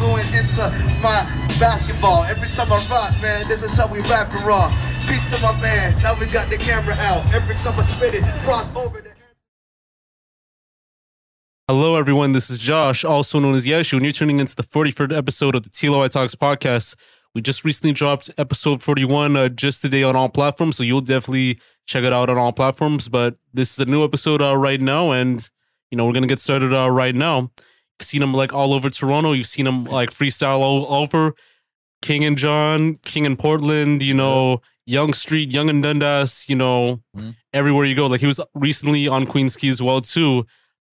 going into my basketball. Every time I rock, man, this is how we rap and raw. Peace to my man. Now we got the camera out. Every time I spit it, cross over the. Hello, everyone. This is Josh, also known as Yeshu, and you're tuning into the 43rd episode of the TLOY Talks podcast. We just recently dropped episode 41 uh, just today on all platforms, so you'll definitely check it out on all platforms. But this is a new episode uh, right now, and you know we're gonna get started uh, right now. You've seen him like all over Toronto. You've seen him like freestyle all over King and John, King in Portland. You know, Yonge Street, Yonge and Dundas. You know, Mhm. everywhere you go. Like he was recently on Queens Quay as well too.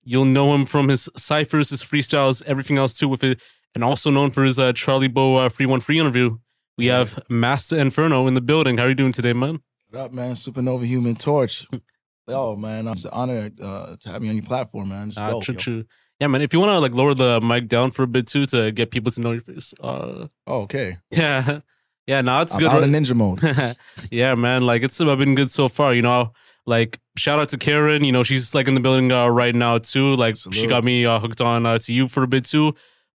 You'll know him from his ciphers, his freestyles, everything else too with it, and also known for his uh, Charlie Bo uh, Free One Free interview. We have Masta Inferno in the building. How are you doing today, man? What up, man? Supernova Human Torch. Yo, man, it's an honor uh, to have me on your platform, man. It's Ah, dope, true, yo. true. Yeah, man. If you want to like lower the mic down for a bit too to get people to know your face. Uh, Oh, okay. yeah, yeah. No, it's I'm good. out of right? ninja mode. yeah, man. Like it's uh, been good so far. You know, like shout out to Karen. You know, she's like in the building uh, right now too. Like she got me uh, hooked on uh, to you for a bit too.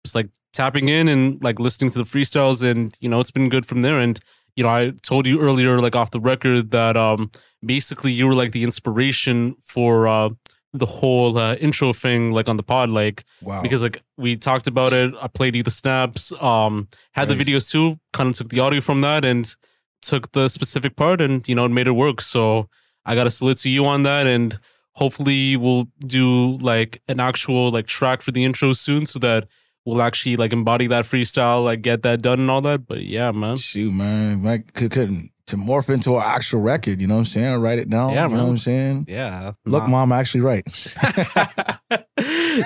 Just like tapping in and like listening to the freestyles, and you know, it's been good from there. And you know, I told you earlier, like off the record, that um basically you were like the inspiration for uh the whole uh, intro thing, like on the pod, like Wow. because like we talked about it. I played you the snaps, um, had the videos too, kind of took the audio from that and took the specific part and you know it made it work. So I got to salute to you on that, and hopefully we'll do like an actual like track for the intro soon, so that we'll actually like embody that freestyle, like get that done and all that. But yeah, man. Shoot, man. Like, could, could to morph into an actual record, you know what I'm saying? Write it down. Yeah, you know what I'm saying? Yeah. Look, mom, I'm actually right.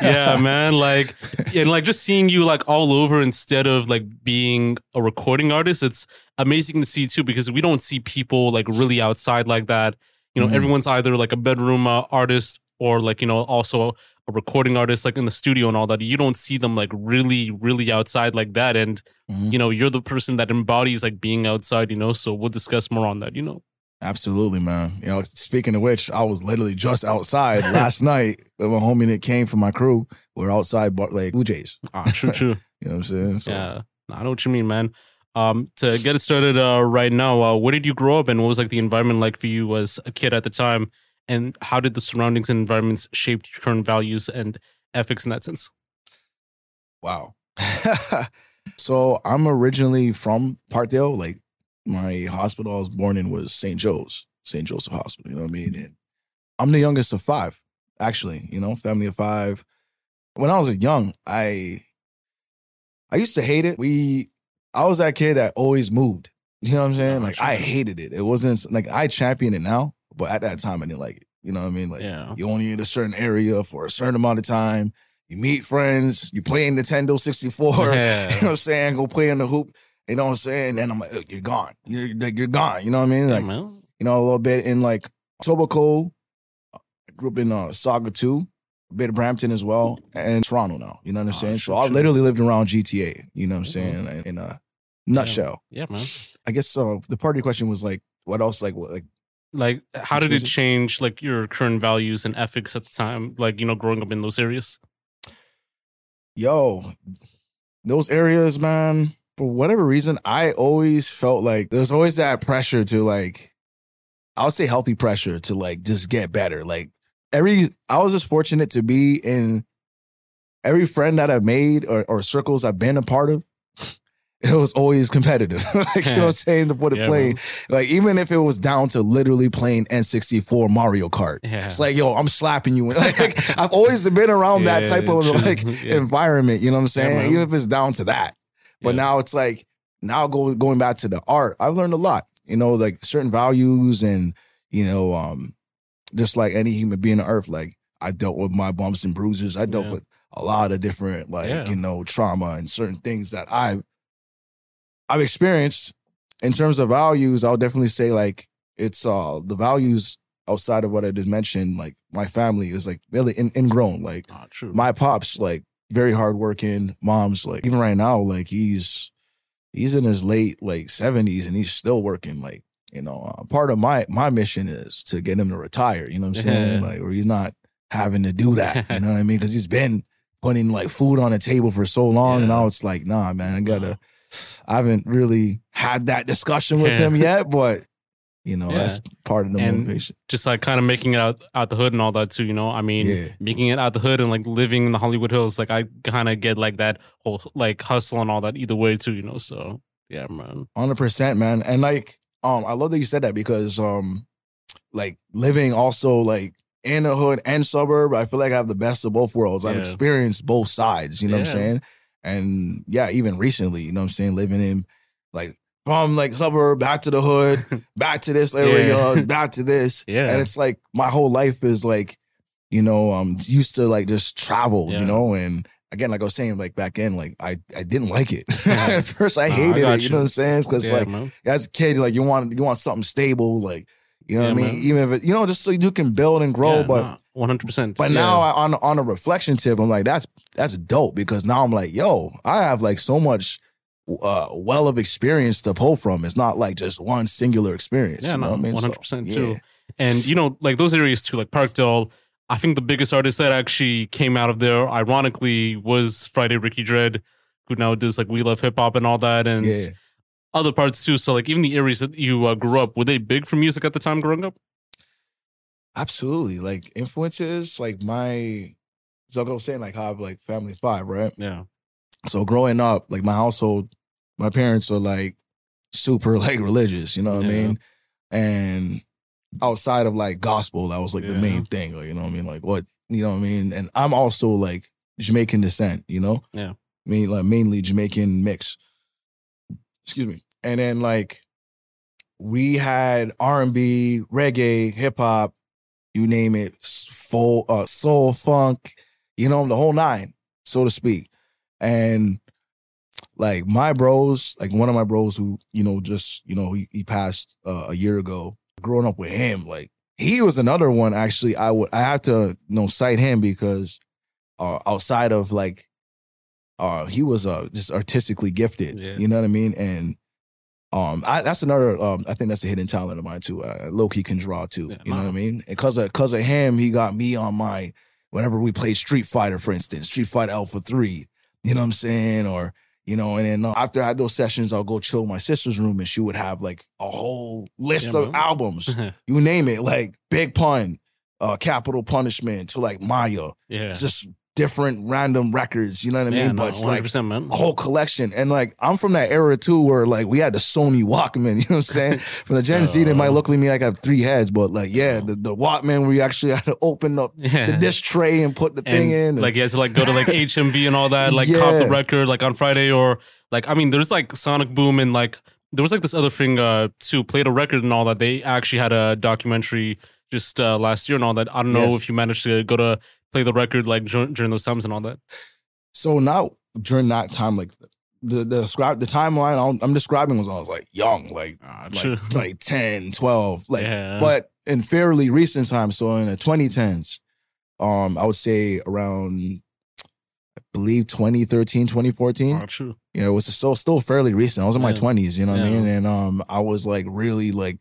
yeah, man. Like, and like just seeing you like all over instead of like being a recording artist, it's amazing to see too because we don't see people like really outside like that. You know, Mhm. everyone's either like a bedroom uh, artist or like, you know, also a recording artist like in the studio and all that. You don't see them like really, really outside like that. And, Mhm. you know, you're the person that embodies like being outside, you know, so we'll discuss more on that, you know. Absolutely, man. You know, speaking of which, I was literally just outside last night with a homie that came from my crew. We're outside, but like Jays. Ah, true, true. You know what I'm saying? So, Yeah, I know what you mean, man. Um, to get it started uh, right now, uh, where did you grow up, and what was like the environment like for you as a kid at the time, and how did the surroundings and environments shape your current values and ethics in that sense? Wow. so I'm originally from Parkdale. Like my hospital I was born in was St. Joe's, St. Joseph Hospital. You know what I mean? And I'm the youngest of five, actually. You know, family of five. When I was young, I I used to hate it. We I was that kid that always moved. You know what I'm saying? Oh, like I hated it. It wasn't like I champion it now, but at that time I didn't like it. You know what I mean? Like Yeah, you only in a certain area for a certain amount of time. You meet friends. You play in Nintendo 64. You know what I'm saying? Go play in the hoop. You know what I'm saying? And I'm like, you're gone. You're like, you're gone. You know what I mean? Like, man. you know, a little bit in like Etobicoke. I grew up in uh, Sauga 2, a bit of Brampton as well, and Toronto now. You know what I'm Ah, saying? So I literally lived around GTA. You know what I'm Mhm. saying? In a nutshell. yeah, man. I guess so. The party question was like, what else? Like, what, like Like, how did it change like your current values and ethics at the time? Like, you know, growing up in those areas. yo, those areas, man, for whatever reason, I always felt like there's always that pressure to like, I would say healthy pressure to like just get better. Like every, I was just fortunate to be in every friend that I've made or, or circles I've been a part of. It was always competitive. like, you know what I'm saying? To put it Yeah, plain. Like, even if it was down to literally playing N64 Mario Kart. Yeah. It's like, yo, I'm slapping you. Like, I've always been around that type of like Yeah. environment. You know what I'm saying? Even if it's down to that. But Yeah. now it's like now go, going back to the art. I've learned a lot. You know, like certain values and you know, um, just like any human being on earth. Like I dealt with my bumps and bruises. I dealt Yeah. with a lot of different like Yeah. you know trauma and certain things that I've I've experienced. In terms of values, I'll definitely say like it's uh the values outside of what I just mentioned. Like my family is like really in, ingrown. Like Ah, my pops like very hardworking. Mom's like even right now like he's he's in his late like seventies and he's still working. Like you know, uh, part of my my mission is to get him to retire. You know what I'm saying? Like where he's not having to do that. You know what I mean? Because he's been putting like food on the table for so long. Yeah. Now it's like, nah, man, I gotta. I haven't really had that discussion with Yeah. him yet, but you know Yeah. that's part of the And- motivation. just like kind of making it out out the hood and all that too. You know, I mean, Yeah. making it out the hood and like living in the Hollywood Hills. Like I kind of get like that whole like hustle and all that either way too. You know, so yeah, man. Hundred percent, man. And like, um, I love that you said that because, um, like living also like in the hood and suburb, I feel like I have the best of both worlds. I've experienced both sides. You know what I'm saying? And yeah, even recently, you know what I'm saying, living in like from like suburb back to the hood, back to this area, Yeah. back to this, Yeah. and it's like my whole life is like, you know, I'm used to like just travel, Yeah. you know, and. Again, like I was saying, like back then, like I, I didn't like it. At first, I Nah, I hated it. You you. know what I'm saying? Because yeah, like man. as a kid, like you want you want something stable, like you know Yeah, what I mean. man. Even if it, you know, just so you can build and grow. but one hundred percent. but now I, on on a reflection tip, I'm like that's that's dope because now I'm like, yo, I have like so much uh well of experience to pull from. It's not like just one singular experience. Yeah, you know no, what I mean? one hundred percent yeah. too. And you know, like those areas too, like Parkdale. I think the biggest artist that actually came out of there, ironically, was Friday Ricky Dread, who now does like We Love Hip Hop and all that, and Yeah. Other parts too. So like even the areas that you uh, grew up, were they big for music at the time growing up? Absolutely. Like influences, like my so I was saying like how I have like family five, right? Yeah, So growing up, like my household, my parents are like super like religious, you know what I mean? And outside of like gospel, that was like the main thing, you know what I mean? Like what, you know what I mean? And I'm also like Jamaican descent, you know? Yeah. I mean, like mainly Jamaican mix. Excuse me. And then like we had R&B, reggae, hip hop, you name it, full uh, soul, funk, you know, the whole nine, so to speak. And like my bros, like one of my bros who, you know, just, you know, he, he passed uh, a year ago, growing up with him, like he was another one actually I would I have to you know cite him because uh outside of like uh he was uh just artistically gifted. Yeah. You know what I mean? And um I that's another um I think that's a hidden talent of mine too. Uh, Loki can draw too. Yeah, you know what I mean? And cause of cause of him, he got me on my whenever we played Street Fighter, for instance, Street Fighter Alpha 3, you know what I'm saying? Or, you know, and then uh, after I had those sessions, I'll go chill in my sister's room and she would have like a whole list Yeah, of man. albums. you name it, like Big Pun, uh, Capital Punishment to like Maya, yeah, just different random records, you know what I yeah, mean? no, but it's like man. a whole collection. And like I'm from that era too where like we had the Sony Walkman, you know what I'm saying? From the Gen Z, they might look at me like I have three heads, but like yeah, the, the Walkman where you actually had to open up Yeah. the disc tray and put the thing and, in. Like you had to like go to like HMV and all that, like cop the record like on Friday or like I mean there's like Sonic Boom and like there was like this other thing uh to play the record and all that. They actually had a documentary just uh last year and all that. I don't know Yes. if you managed to go to play the record like dur- during those times and all that. So now during that time, like the the describe the timeline I'm, I'm describing was I was like young, like Ah, like like 10, 12, like Yeah. but in fairly recent times, so in the 2010s, um, I would say around I believe 2013, 2014. Oh, true. Yeah, it was still still fairly recent. I was in my twenties, you know what I mean? And um I was like really like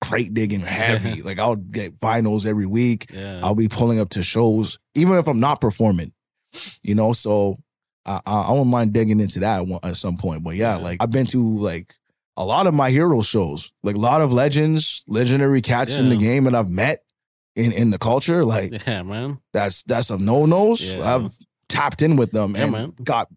crate digging heavy. like I'll get vinyls every week. Yeah. I'll be pulling up to shows, even if I'm not performing. You know, so I I, I wouldn't mind digging into that one, at some point. But yeah, Yeah. like I've been to like a lot of my hero shows, like a lot of legends, legendary cats in the game that I've met in in the culture. Like yeah, man. that's that's a no nos. Yeah. I've tapped in with them Yeah, and man. got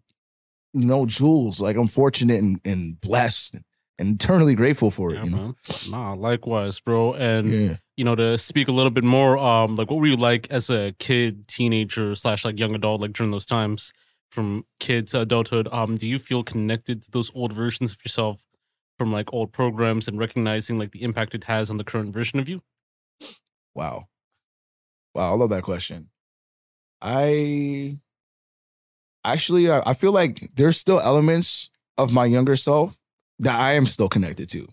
you know jewels. Like I'm fortunate and, and blessed and eternally grateful for it. Yeah, you know, man. Nah, likewise, bro. And yeah. you know, to speak a little bit more, um, like what were you like as a kid, teenager, slash like young adult, like during those times from kid to adulthood? Um, do you feel connected to those old versions of yourself from like old programs and recognizing like the impact it has on the current version of you? Wow, wow, I love that question. I actually, I feel like there's still elements of my younger self that I am still connected to.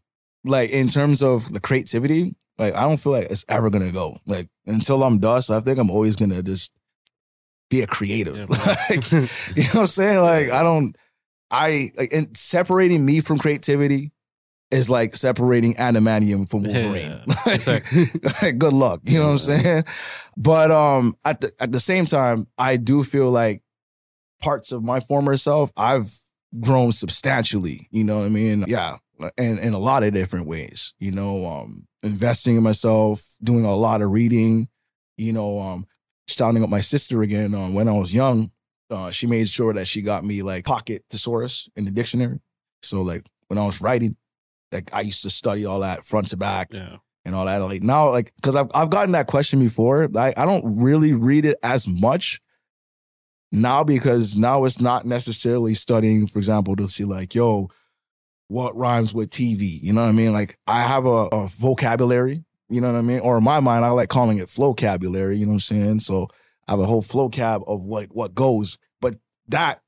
Like in terms of the creativity, like I don't feel like it's ever gonna go. Like until I'm dust, I think I'm always gonna just be a creative. Yeah, like, you know what I'm saying? Like I don't, I like and separating me from creativity is like separating adamantium from Wolverine. Yeah, exactly. like, good luck. You know what I'm saying? But um at the at the same time, I do feel like parts of my former self, I've grown substantially. You know what I mean? Yeah, and in a lot of different ways. You know, um, investing in myself, doing a lot of reading. You know, um, shouting up my sister again. Uh, when I was young, uh, she made sure that she got me like pocket thesaurus in the dictionary. So like when I was writing, like I used to study all that front to back Yeah. and all that. Like now, like because I've I've gotten that question before. I, I don't really read it as much now because now it's not necessarily studying, for example, to see like, yo, what rhymes with TV? You know what I mean? Like I have a, a vocabulary, you know what I mean? Or in my mind, I like calling it vocabulary, you know what I'm saying? So I have a whole flow cab of what what goes. But that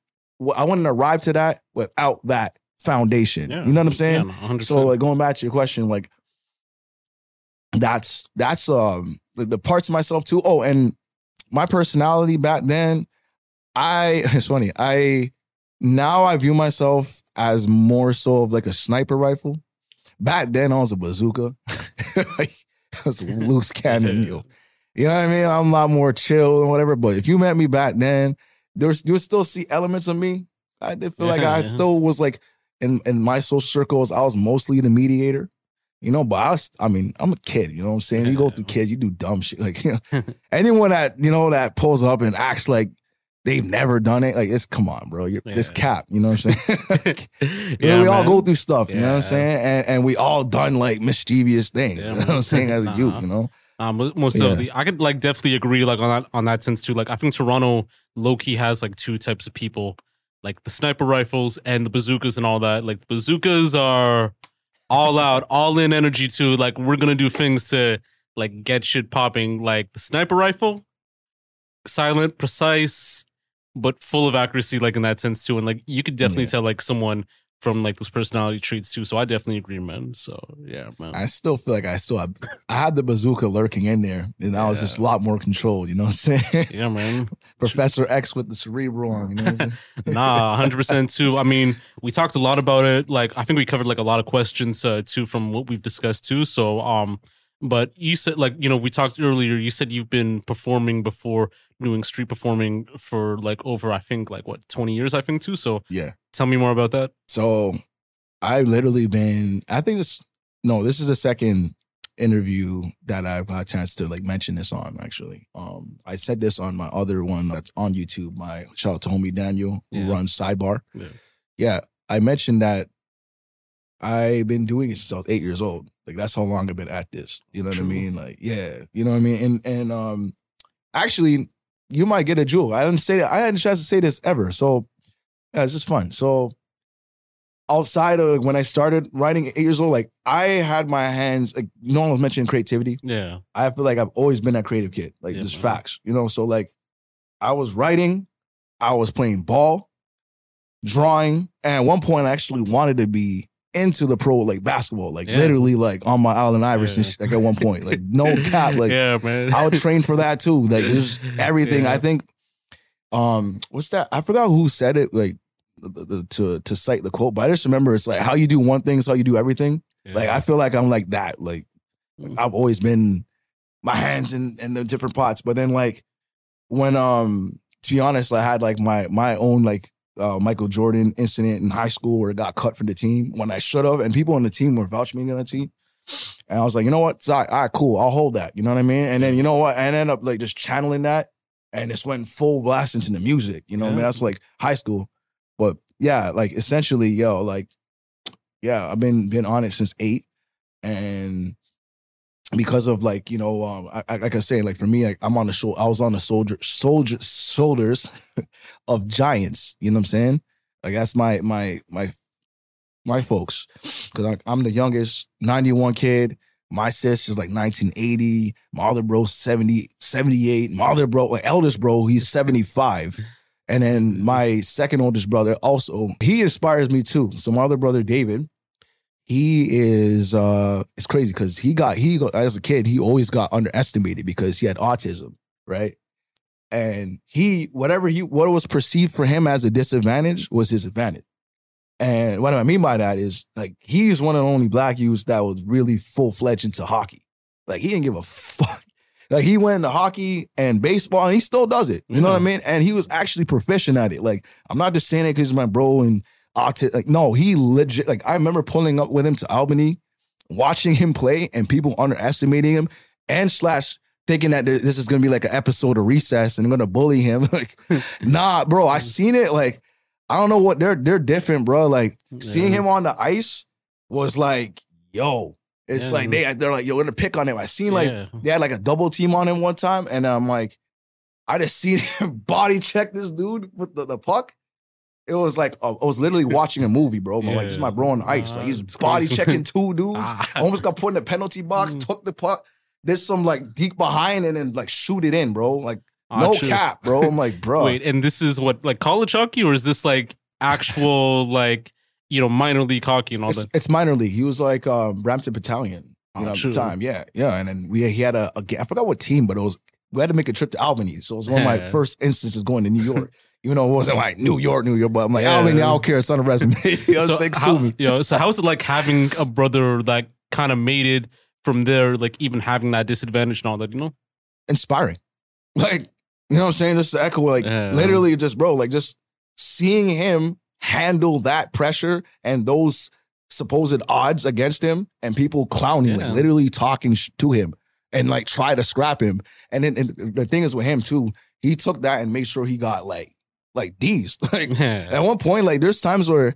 I wouldn't arrive to that without that foundation. Yeah. You know what I'm saying? Yeah, So like going back to your question, like that's that's um the, the parts of myself too. Oh, and my personality back then, I it's funny. I now I view myself as more so of like a sniper rifle. Back then I was a bazooka. I was a loose cannon, yo. You know what I mean? I'm a lot more chill and whatever. But if you met me back then, there's you would still see elements of me. I did feel like I yeah. still was like in in my social circles, I was mostly the mediator. You know, but I was, I mean, I'm a kid, you know what I'm saying? You go through kids, you do dumb shit. Like, you know, anyone that, you know, that pulls up and acts like they've never done it, like, it's come on, bro. You're this cap, you know what I'm saying? yeah, You know, we all go through stuff, you know what I'm saying? And, and we all done like mischievous things, Yeah, you know what I'm saying? As a youth, you know? Um, most Yeah. of the I could like definitely agree like on that on that sense too. Like I think Toronto low key has like two types of people, like the sniper rifles and the bazookas and all that. Like the bazookas are all out, all in energy too. Like we're gonna do things to like get shit popping. Like the sniper rifle, silent, precise, but full of accuracy. Like in that sense too. And like you could definitely Yeah. tell like someone from like those personality traits too. So I definitely agree, man. So yeah, man. I still feel like I still have, I had the bazooka lurking in there and I was just a lot more controlled, you know what I'm saying? yeah, man. Professor X with the Cerebro on, you know I'm saying? nah, hundred percent too. I mean, we talked a lot about it. Like, I think we covered like a lot of questions uh, too from what we've discussed too. So, um, but you said like you know we talked earlier. You said you've been performing before, doing street performing for like over I think like what twenty years I think too. So Yeah. tell me more about that. So I've literally been, I think this, no, this is the second interview that I've had a chance to like mention this on actually. Um, I said this on my other one that's on YouTube, my shout out to homie Daniel who Yeah. runs Sidebar. Yeah. Yeah. I mentioned that I've been doing it since I was eight years old. Like that's how long I've been at this. You know what True. I mean? Like, yeah, you know what I mean? And and um actually you might get a jewel. I didn't say that. I hadn't a chance to say this ever. So yeah, it's just fun. So outside of when I started writing eight years old, like I had my hands, like no one was mentioning creativity. Yeah, I feel like I've always been that creative kid. Like Yeah, just man. facts, you know. So like, I was writing, I was playing ball, drawing, and at one point I actually wanted to be into the pro like basketball, like Yeah. literally like on my Allen Iverson. Yeah. shit, Like at one point, like no cap, like yeah, man. I would train for that too. Like just everything. Yeah. I think, um, what's that? I forgot who said it. Like the, the, to to cite the quote, but I just remember it's like how you do one thing is how you do everything. Like I feel like I'm like that. Like Mhm. I've always been my hands in in the different pots. But then like when um to be honest, I had like my my own like uh, Michael Jordan incident in high school where it got cut from the team when I should have, and people on the team were vouching me on the team. And I was like, you know what? Sorry, all right, cool. I'll hold that. You know what I mean? And then you know what? I ended up like just channeling that and just went full blast into the music. You know what I mean? That's like high school. But yeah, like essentially, yo, like, yeah, I've been been on it since eight. And because of like, you know, um, I, like I say, like for me, like, I'm on the show, I was on the soldier soldier shoulders of giants. You know what I'm saying? Like that's my my my my folks. Cause I'm the youngest, 91 kid. My sis is like 1980. My other bro 70, 78. My other bro, eldest bro, he's 75. And then my second oldest brother also, he inspires me too. So my other brother, David, he is uh it's crazy because he got he got as a kid, he always got underestimated because he had autism, right? And he, whatever he what was perceived for him as a disadvantage was his advantage. And what I mean by that is like he's one of the only black youths that was really full fledged into hockey. Like he didn't give a fuck. Like he went into hockey and baseball, and he still does it. You know what I mean? And he was actually proficient at it. Like I'm not just saying it because he's my bro and Like no, he legit. Like I remember pulling up with him to Albany, watching him play, and people underestimating him and slash thinking that this is gonna be like an episode of Recess and gonna bully him. like nah, bro. I seen it. Like I don't know what they're they're different, bro. Like seeing him on the ice was like, yo, it's Yeah. like they they're like, yo, we're gonna pick on him. I seen like Yeah. they had like a double team on him one time, and I'm like, I just seen him body check this dude with the, the puck. It was like uh, I was literally watching a movie, bro. I'm like, this is my bro on ice. Like he's body checking two dudes. Ah. Almost got put in the penalty box, Mm. took the puck. There's some like deep behind and then like shoot it in, bro. Like Ah, no cap, bro. I'm like, bro. Wait, and this is what like college hockey, or is this like actual like you know minor league hockey and all It's, that? it's minor league. He was like um, Brampton Battalion, you know, at true. the time. Yeah, yeah. And then we he had a, a I forgot what team, but it was we had to make a trip to Albany. So it was one of my first instances going to New York. Even though it wasn't mm. like New York, New York, but I'm like Yeah. Albany. I don't care. It's on the resume. you know, so, like, how, me. you know, so how's it like having a brother that kind of made it from there, like even having that disadvantage and all that, you know? Inspiring. Like you know what I'm saying. Just to echo, like Yeah. literally, just bro, like just seeing him handle that pressure and those supposed odds against him and people clowning, Yeah. like literally talking sh- to him and like try to scrap him. And then and the thing is with him too, he took that and made sure he got like like these. Like at one point, like there's times where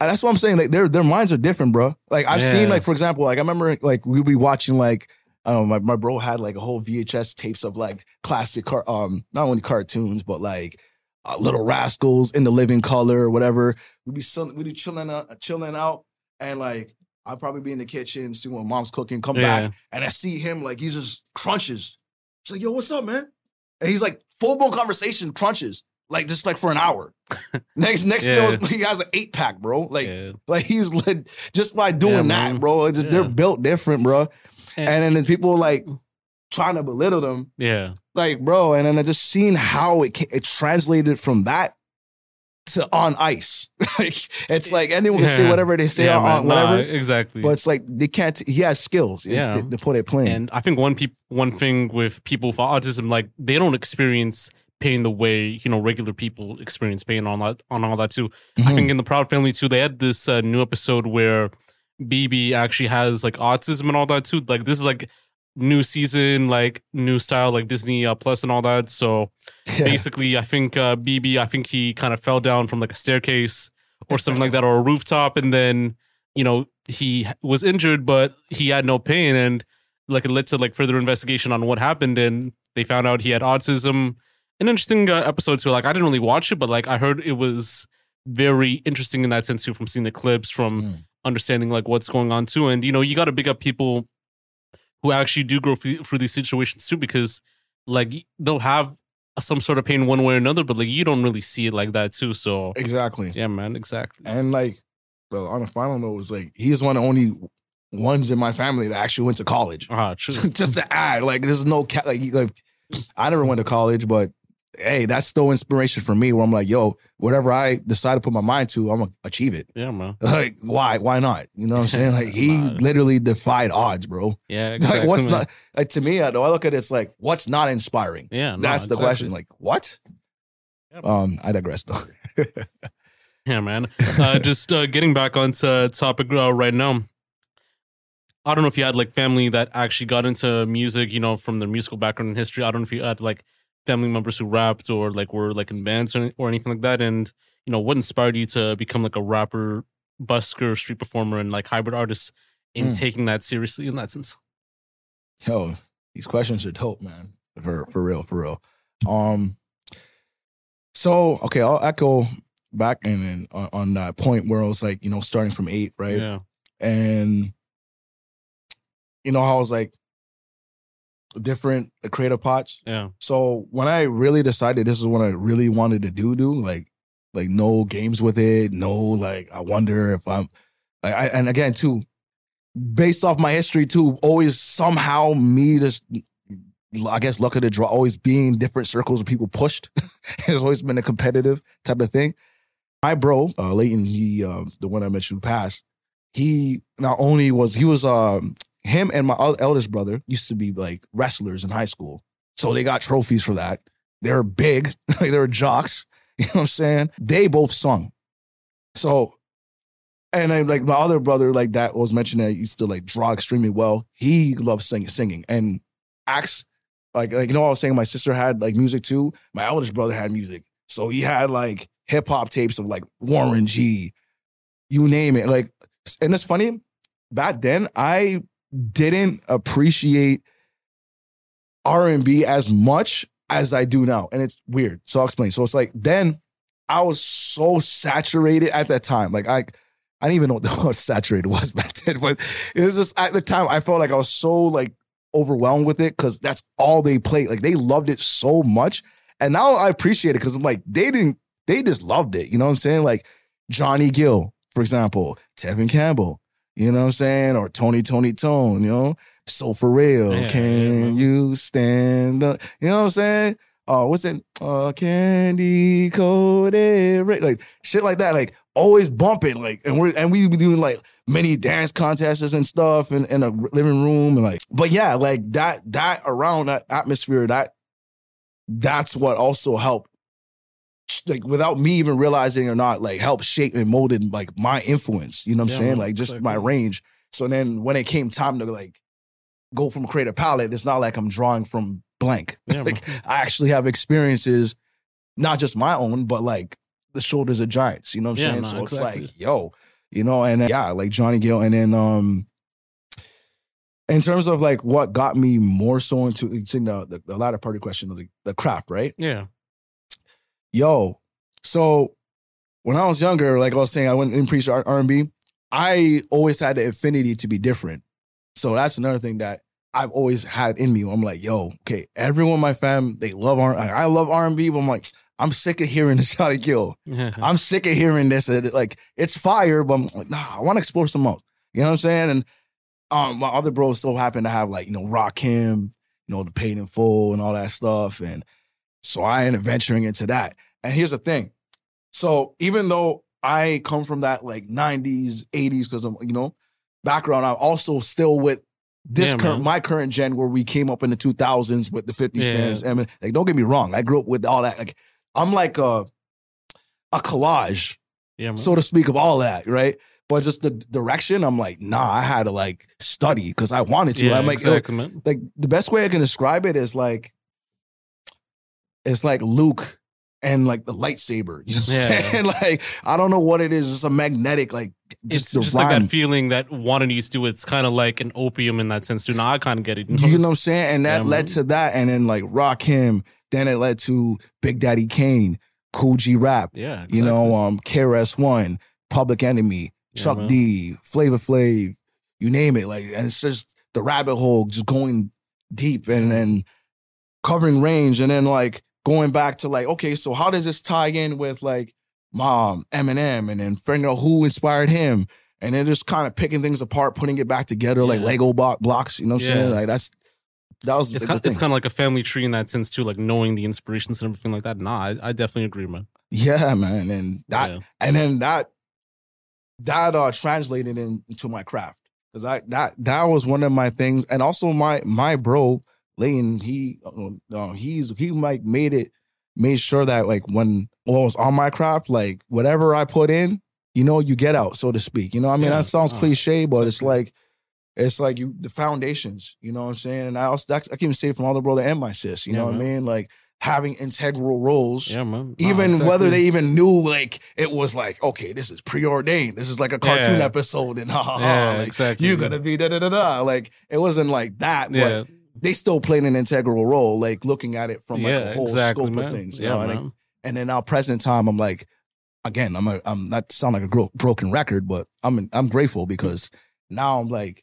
and that's what I'm saying. Like their their minds are different, bro. Like I've seen, like for example, like I remember, like we'd be watching, like um, my my bro had like a whole VHS tapes of like classic, car- um, not only cartoons but like uh, Little Rascals in the Living Color or whatever. We'd be we'd be chilling out, chilling out, and like I'd probably be in the kitchen, see what mom's cooking, come Yeah. back, and I see him like he's just crunches. She's like, "Yo, what's up, man?" And he's like full blown conversation crunches, like just like for an hour. next next Yeah. year he has an eight pack, bro. Like yeah. like he's lit just by doing Yeah, that, bro. It's just, They're built different, bro. And- And, then the people like trying to belittle them, Yeah. like bro. And then I just seen how it it translated from that to on ice. like it's like anyone can say whatever they say on, on whatever, Nah, exactly. but it's like they can't. He has skills, Yeah. to, it plain. And I think one peop- one thing with people for autism, like they don't experience pain the way you know regular people experience pain on that on all that too. I Mhm. think in the Proud Family too, they had this uh, new episode where BB actually has like autism and all that too. Like this is like new season, like new style, like Disney uh, Plus and all that. So Yeah. basically, I think uh, BB, I think he kind of fell down from like a staircase or something like that, or a rooftop, and then you know he was injured, but he had no pain, and like it led to like further investigation on what happened, and they found out he had autism. An interesting uh, episode too. Like I didn't really watch it, but like I heard it was very interesting in that sense too, from seeing the clips, from Mm. understanding like what's going on too, and you know you got to big up people who actually do grow through, through these situations too, because like they'll have some sort of pain one way or another, but like you don't really see it like that too. So exactly. yeah, man, exactly. And like, bro, on a final note, was like he's one of the only ones in my family that actually went to college. Ah, true. just to add, like, there's no cat. Like, like, I never went to college, but hey, that's still inspiration for me. Where I'm like, yo, whatever I decide to put my mind to, I'm gonna achieve it. Yeah, man. Like, why? Why not? You know what I'm saying? Like, he literally defied odds, bro. Yeah, exactly. like, what's not? Like to me, I I look at it, it's like, what's not inspiring? Yeah, no, That's the exactly. question. Like, what? Yeah. Um, I digress. though. Yeah, man. Uh, just uh, getting back onto topic uh, right now. I don't know if you had like family that actually got into music, you know, from their musical background and history. I don't know if you had like family members who rapped or like were like in bands or, or anything like that. And you know, what inspired you to become like a rapper, busker, street performer, and like hybrid artist in Mm. taking that seriously in that sense? Yo, these questions are dope, man. For for real, for real. Um, so okay, I'll echo back and then on, on that point where I was like, you know, starting from eight, right? Yeah, And you know how I was like different creative pots. yeah, So when I really decided this is what I really wanted to do, do like like no games with it, no like I wonder if I'm like I and again too, based off my history too, always somehow me just I guess luck of the draw, always being different circles of people pushed. it's always been a competitive type of thing. My bro, uh Leighton, he uh, the one I mentioned who passed, he not only was he was um him and my eldest brother used to be like wrestlers in high school. So they got trophies for that. They're big, like they were jocks. You know what I'm saying? They both sung. So, and I like my other brother, like that was mentioned that used to like draw extremely well. He loves singing, singing, and acts like like you know I was saying my sister had like music too. My eldest brother had music, so he had like hip hop tapes of like Warren G, you name it. Like, and it's funny. Back then, I didn't appreciate R and B as much as I do now, and it's weird. So I'll explain. So it's like then I was so saturated at that time. Like I, I didn't even know what the word saturated was back then, but it was just at the time I felt like I was so like overwhelmed with it because that's all they played. Like they loved it so much, and now I appreciate it because I'm like they didn't. They just loved it. You know what I'm saying? Like Johnny Gill, for example, Tevin Campbell. You know what I'm saying? Or Tony, Toni, Toné. You know. So for real, Yeah, can yeah. you stand up? You know what I'm saying? Uh, what's it? Uh, candy coated, like shit like that. Like always bumping, like, and we're and we be doing like many dance contests and stuff in, in a living room and like, but yeah, like that that around that atmosphere, that that's what also helped. Like without me even realizing or not, like helped shape and molded like my influence. You know what I'm saying? man, Like just my range. So then when it came time to like go from creative palette, it's not like I'm drawing from blank. Yeah, like man. I actually have experiences, not just my own, but like the shoulders of giants. You know what I'm Yeah, saying? no, so exactly. it's like, yo, you know, and then, yeah, like Johnny Gill, and then um, in terms of like what got me more so into seeing the, the the latter part of the question of the, the craft, right? Yeah. Yo, so when I was younger, like I was saying, I went in preach R and B. I always had the affinity to be different. So that's another thing that I've always had in me. I'm like, yo, okay, everyone in my fam, they love R. I love R and B, but I'm like, I'm sick of hearing the Johnny Gill. I'm sick of hearing this. Like it's fire, but I'm like, nah, I want to explore some more. You know what I'm saying? And um, my other bros so happen to have like you know Rakim, you know the Paid in Full and all that stuff, and so I ended up venturing into that. And here's the thing: so even though I come from that like '90s, '80s, because I'm you know background, I'm also still with this Yeah, current my current gen where we came up in the 2000s with the 50 Yeah. cents. I mean, like don't get me wrong, I grew up with all that. Like I'm like a a collage Yeah, so to speak, of all that, right? But just the direction, I'm like, nah, I had to like study because I wanted to. yeah, I'm like, exactly, like the best way I can describe it is like, it's like Luke and like the lightsaber. You know what I'm Yeah. saying? Like, I don't know what it is. It's a magnetic, like just It's just like that feeling that wanting you to it's kind of like an opium in that sense too. Now I kind of get it. You know what I'm saying? And that Yeah, led man. to that. And then like Rakim. Then it led to Big Daddy Kane, Kool G Rap, Yeah, you know, um, KRS One, Public Enemy, Chuck man. D, Flavor Flav, you name it. Like, and it's just the rabbit hole just going deep and then covering range, and then like going back to like, okay, so how does this tie in with like Mom, Eminem, and then figuring out who inspired him, and then just kind of picking things apart, putting it back together like Lego block blocks. You know what I'm saying? Like that's that was It's kind, it's kind of like a family tree in that sense too, like knowing the inspirations and everything like that. Nah, I, I definitely agree, man. yeah, man, and that yeah. and then that that uh translated in, into my craft because I that that was one of my things, and also my my bro Layton, he uh, uh, he's he like made it made sure that like when I was on my craft, like whatever I put in, you know, you get out, so to speak. You know, I mean Yeah. that sounds cliche, but it's exactly. like it's like you the foundations. You know what I'm saying? And I also that's, I can even say it from all the brother and my sis. You Yeah, know what I mean? Like having integral roles Yeah, man. Even exactly. whether they even knew like it was like okay this is preordained this is like a cartoon Yeah. episode and ha ha ha like exactly. you're gonna be da da da da like it wasn't like that but they still played an integral role like looking at it from like yeah, a whole exactly, scope man. of things you Yeah, know? and, man. and then now present time I'm like again I'm a, I'm not sound like a gro- broken record but I'm I'm grateful because now I'm like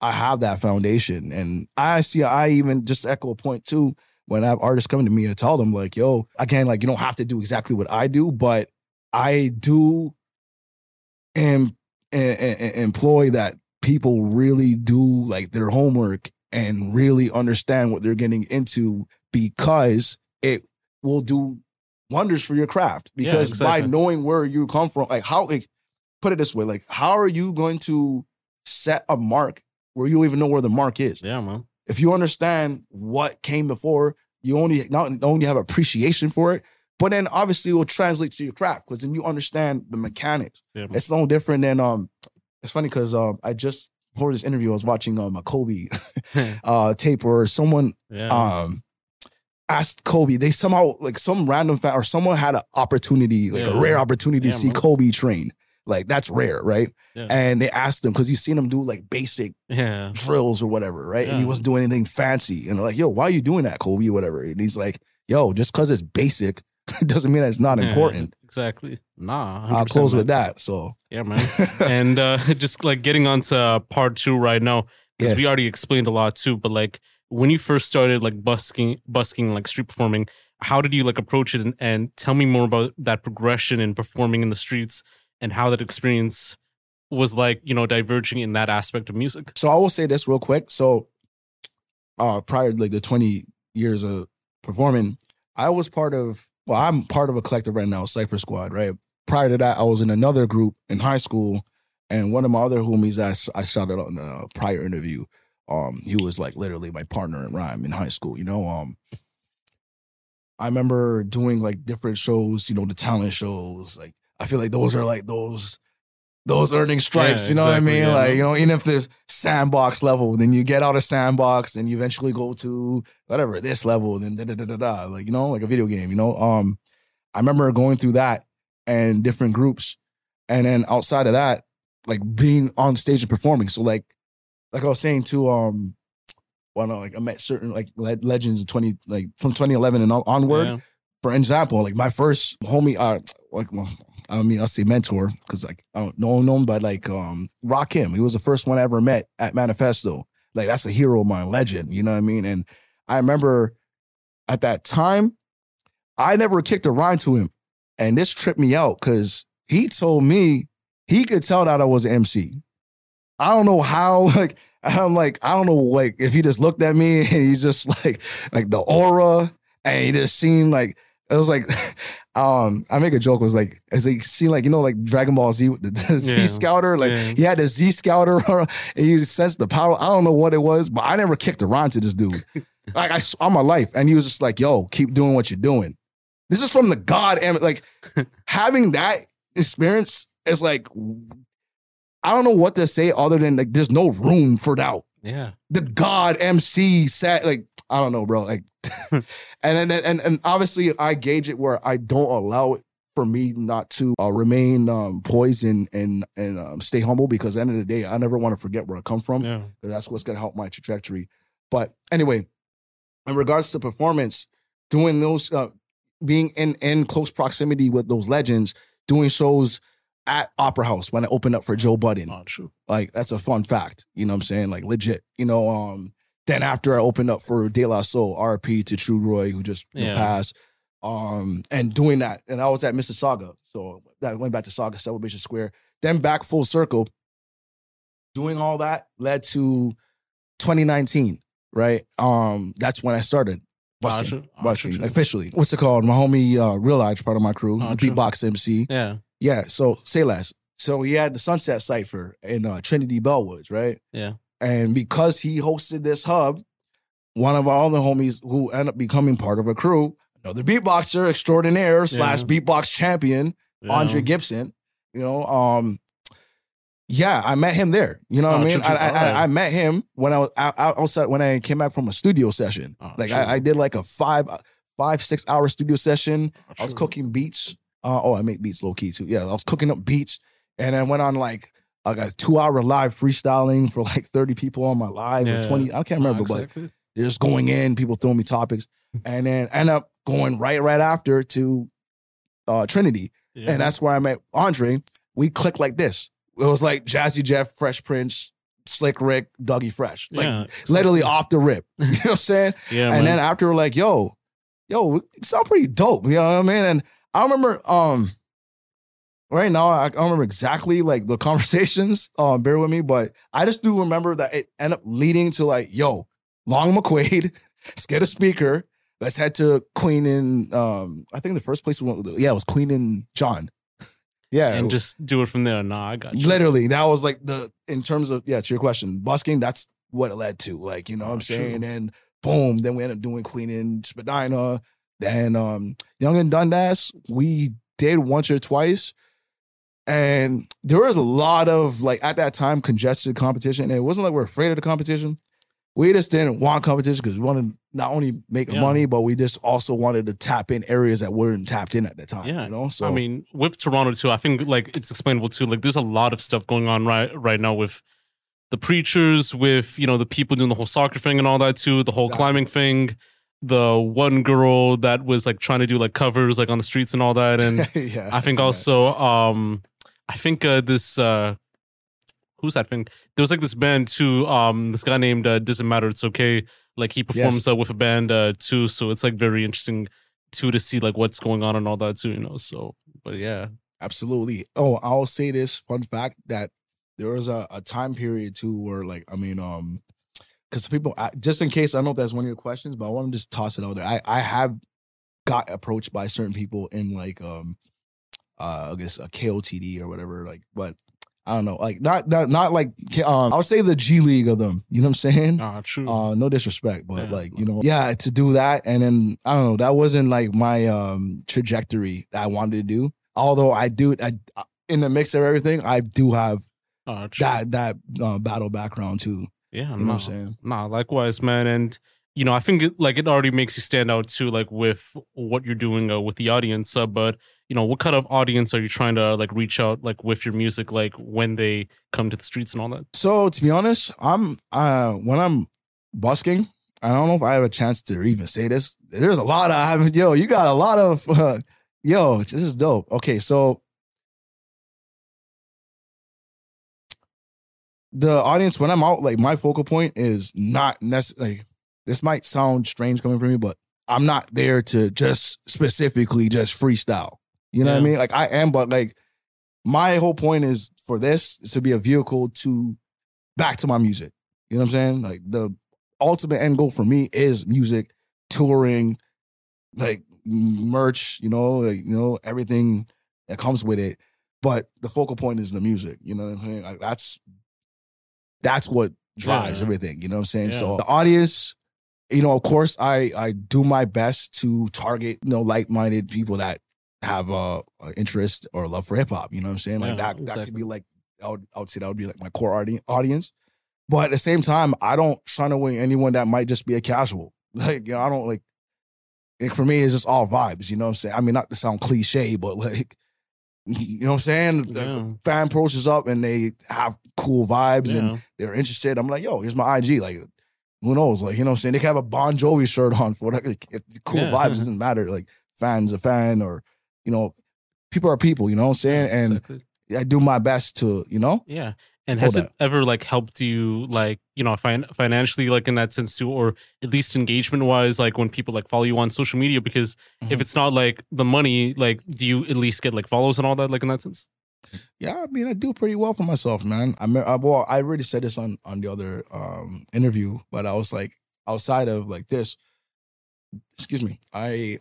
I have that foundation and I see I even just echo a point too when I have artists coming to me and tell them like, yo, again, like you don't have to do exactly what I do, but I do e- employ that people really do like their homework and really understand what they're getting into because it will do wonders for your craft. Yeah, Because exactly. by knowing where you come from, like how like put it this way, like how are you going to set a mark where you don't even know where the mark is. Yeah, man. If you understand what came before, you only not only have appreciation for it, but then obviously it will translate to your craft because then you understand the mechanics. Yeah. It's no different than um. It's funny because um I just before this interview I was watching um a Kobe uh tape where someone yeah. um asked Kobe. They somehow like some random fan or someone had an opportunity, like a Yeah. rare opportunity Yeah, to see man. Kobe train. Like that's rare, right? And they asked him because you seen him do like basic drills or whatever, right? And he wasn't doing anything fancy. And they're like, yo, why are you doing that, Kobe? Whatever. And he's like, yo, just because it's basic doesn't mean that it's not Yeah, important. Exactly. Nah. I'll close man. with that. So Yeah, man. and uh just like getting onto uh, part two right now because Yeah. we already explained a lot too but like when you first started like busking busking like street performing how did you like approach it and, and tell me more about that progression in performing in the streets and how that experience was like you know diverging in that aspect of music So I will say this real quick. So, uh, prior to like the 20 years of performing, I was part of, well, I'm part of a collective right now, Cypher Squad, right? Prior to that, I was in another group in high school, and one of my other homies I, I shouted out in a prior interview, um, he was like literally my partner in rhyme in high school, you know? Um, I remember doing like different shows, you know, the talent shows. Like, I feel like those are like those those earning stripes. Yeah, you know exactly, what I mean? yeah. Like, you know, even if there's sandbox level, then you get out of sandbox and you eventually go to whatever this level, then da da da da da. Like, you know, like a video game, you know? Um, I remember going through that and different groups. And then outside of that, like being on stage and performing. So like like I was saying to um well no, like I met certain like le- legends in 20 like from 2011 and onward Yeah. for example, like my first homie, uh, like, well, I mean, I'll say mentor because like I don't know him, but like, um, Rakim. He was the first one I ever met at Manifesto. Like that's a hero of mine, legend. You know what I mean? And I remember at that time, I never kicked a rhyme to him, and this tripped me out because he told me he could tell that I was an MC. I don't know how, like, I'm like, I don't know, like, if he just looked at me and he's just like, like the aura, and he just seemed like it was like, um, I make a joke was like, as they seen like you know like Dragon Ball Z, the, the Z Yeah. Scouter, like Yeah. he had the Z Scouter, and he sensed the power. I don't know what it was, but I never kicked around to this dude, like I all my life, and he was just like, "Yo, keep doing what you're doing." This is from the God, and like having that experience is like, I don't know what to say other than like, there's no room for doubt Yeah. the god MC sat like I don't know, bro. Like, and then and and obviously I gauge it where I don't allow it for me not to uh, remain um, poised and and and um, stay humble because at the end of the day I never want to forget where I come from Yeah. that's what's gonna help my trajectory. But anyway, in regards to performance, doing those, uh, being in in close proximity with those legends, doing shows at Opera House when I opened up for Joe Budden. Oh, true. Like that's a fun fact. You know what I'm saying? Like legit. You know, um, then after I opened up for De La Soul, RP to Trugoy, who just know, Yeah. passed. Um, and doing that. And I was at Mississauga. So that went back to Sauga Celebration Square. Then back full circle. Doing all that led to 2019, right? Um, that's when I started busking. Gotcha. Gotcha, busking officially. What's it called? My homie uh Real Edge, part of my crew, Oh, beatbox MC. Yeah. Yeah, so say less. So he had the Sunset Cipher in uh, Trinity Bellwoods, right? Yeah. And because he hosted this hub, one of our other homies who ended up becoming part of a crew, another beatboxer extraordinaire slash beatbox champion, yeah. Andre Gibson, you know, um, yeah, I met him there. You know what Oh, I mean? I, I, I, I met him when I was out, out- outside when I came back from a studio session. Oh, like. I, I did like a five, five, six hour studio session. I was cooking beats. Uh, oh, I make beats low key too. Yeah, I was cooking up beats, and then went on like I got two hour live freestyling for like thirty people on my live Yeah. or twenty. I can't remember, Oh, but they're just going in, people throwing me topics, and then end up going right right after to uh, Trinity, Yeah. and that's where I met Andre. We clicked like this. It was like Jazzy Jeff, Fresh Prince, Slick Rick, Dougie Fresh, like yeah. literally off the rip. you know what I'm saying? Yeah. and man. then after we're like, yo, yo, we sound pretty dope. You know what I mean? And I remember um right now, I I don't remember exactly like the conversations. Um, bear with me, but I just do remember that it ended up leading to like, yo, Long McQuade, let's get a speaker. Let's head to Queen and um, I think the first place we went, yeah, it was Queen and John. Yeah, and just do it from there. Nah, I got you. literally that was like the in terms of yeah to your question busking that's what it led to like you know what i'm true. saying and boom then we ended up doing queen and spadina then um Yonge and dundas we did once or twice and there was a lot of like at that time congested competition and it wasn't like we're afraid of the competition we just didn't want competition because we wanted to not only make Yeah. money but we just also wanted to tap in areas that weren't tapped in at the time Yeah. you know so I mean, with Toronto too, I think like it's explainable too. Like, there's a lot of stuff going on right right now with the preachers, with you know the people doing the whole soccer thing and all that too, the whole Exactly. climbing thing, the one girl that was like trying to do like covers like on the streets and all that, and yeah I think also, um, I think uh, this uh, who's that thing? There was like this band too. Um, this guy named uh, Doesn't Matter, It's Okay. Like he performs uh, with a band uh, too, so it's like very interesting too to see like what's going on and all that too. You know, so but yeah, Absolutely. Oh, I'll say this fun fact that there was a, a time period too where like I mean um because people I, just in case I don't know if that's one of your questions, but I want to just toss it out there. I I have got approached by certain people in like um uh I guess a KOTD or whatever like but I don't know like not not not like um I would say the G League of them. You know what I'm saying? ah, true. Uh, no disrespect, but Yeah. like you know, yeah, to do that, and then I don't know, that wasn't like my um trajectory that I wanted to do. Although I do, I in the mix of everything, I do have that that uh, battle background too. yeah, You know nah, what I'm saying? nah, likewise, man, and. You know, I think it, like it already makes you stand out too, like with what you're doing uh, with the audience. Uh, but you know, what kind of audience are you trying to like reach out like with your music, like when they come to the streets and all that? So to be honest, I'm uh when I'm busking, I don't know if I have a chance to even say this. There's a lot of I haven't, yo, you got a lot of uh, yo, this is dope. Okay, so the audience when I'm out, like my focal point is not necessarily. This might sound strange coming from me, but I'm not there to just specifically just freestyle. You know what I mean? Like I am, but like my whole point is for this is to be a vehicle to back to my music. You know what I'm saying? Like the ultimate end goal for me is music, touring, like merch, you know, like, you know, everything that comes with it. But the focal point is the music. You know what I'm saying? Like that's that's what drives Yeah. everything. You know what I'm saying? So the audience, you know, of course, I I do my best to target, you know, like-minded people that have uh a interest or love for hip hop. You know what I'm saying? Like Yeah, that that could be like I would, I would say that would be like my core audience. But at the same time, I don't shun away anyone that might just be a casual. Like, you know, I don't like like for me, it's just all vibes. You know what I'm saying? I mean, not to sound cliche, but like, you know what I'm saying? The Yeah. fan approaches up and they have cool vibes and they're interested. I'm like, yo, here's my IG. Like, who knows? Like, you know what I'm saying? They can have a Bon Jovi shirt on for whatever. If cool Yeah. vibes doesn't matter. Like, fans a fan or, you know, people are people, you know what I'm saying? And Exactly. I do my best to, you know? Yeah. And has it ever like helped you like, you know, fin- financially like in that sense too or at least engagement wise like when people like follow you on social media because if Mhm. it's not like the money like do you at least get like follows and all that like in that sense? Yeah, I mean, I do pretty well for myself, man. I mean, I, well, I already said this on on the other um interview, but I was like, outside of like this, excuse me, I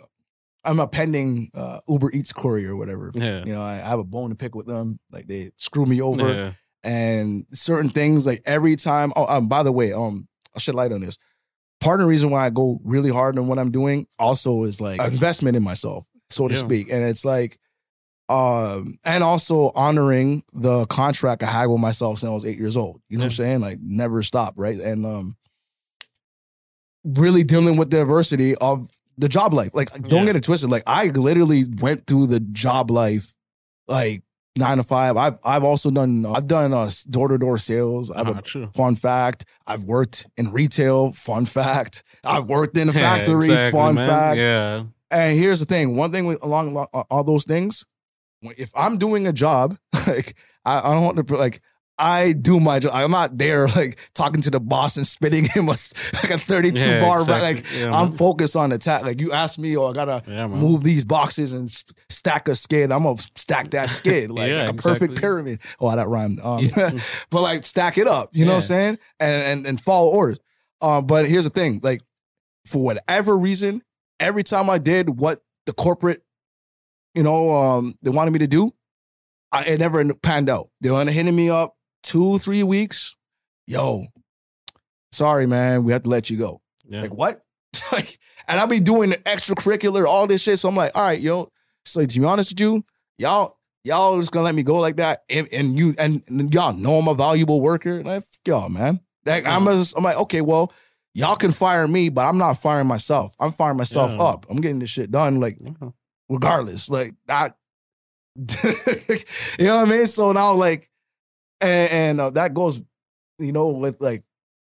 I'm a pending uh, Uber Eats courier or whatever. Yeah. You know, I, I have a bone to pick with them. Like they screw me over, Yeah. and certain things like every time. Oh, um, by the way, um, I should light on this. Part of the reason why I go really hard on what I'm doing also is like investment in myself, so to Yeah. speak, and it's like um and also honoring the contract I had with myself since I was eight years old. You know what I'm saying? Like never stop, right? And um really dealing with the adversity of the job life. Like don't Yeah. get it twisted. Like I literally went through the job life like nine to five. I've I've also done I've done uh door to door sales. I have Ah, a true. fun fact. I've worked in retail. Fun fact. I've worked in a Yeah, factory. exactly, fun man. fact. Yeah. And here's the thing: one thing with, along, along all those things, if I'm doing a job, like I, I don't want to like I do my job. I'm not there like talking to the boss and spitting him a like a 32 Yeah, bar. exactly. Like Yeah, I'm focused on the task. Like you asked me, oh, I gotta Yeah, move these boxes and stack a skid. I'm gonna stack that skid like, like a exactly. perfect pyramid. Oh, that rhymed. Um, but like stack it up. You know what I'm saying? And and and follow orders. Um, but here's the thing: like for whatever reason, every time I did what the corporate, you know, um, they wanted me to do, I, it never panned out. They were hitting me up two, three weeks. Yo, sorry, man, we have to let you go. Yeah. Like what? like, and I'll be doing extracurricular, all this shit. So I'm like, all right, yo. So to be honest with you, y'all, y'all just gonna let me go like that, and, and you and, and y'all know I'm a valuable worker. Like, fuck y'all, man. Like I'm, just, I'm like, okay, well, y'all can fire me, but I'm not firing myself. I'm firing myself Yeah. up. I'm getting this shit done, like Yeah. Regardless. Like I, you know what I mean? So now, like, and, and uh, that goes, you know, with like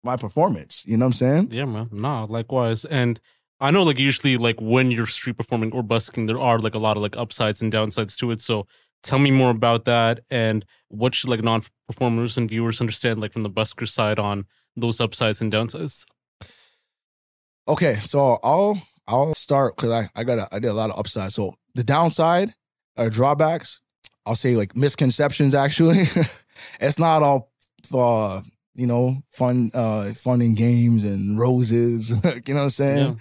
my performance. You know what I'm saying? Yeah, man. Nah, likewise. And I know like usually like when you're street performing or busking, there are like a lot of like upsides and downsides to it. So tell me more about that and what should like non performers and viewers understand like from the busker side on those upsides and downsides. Okay, so I'll I'll start because I I got a, I did a lot of upside. So the downside or drawbacks, I'll say like misconceptions. Actually, it's not all uh you know fun uh fun and games and roses. you know what I'm saying? Yeah.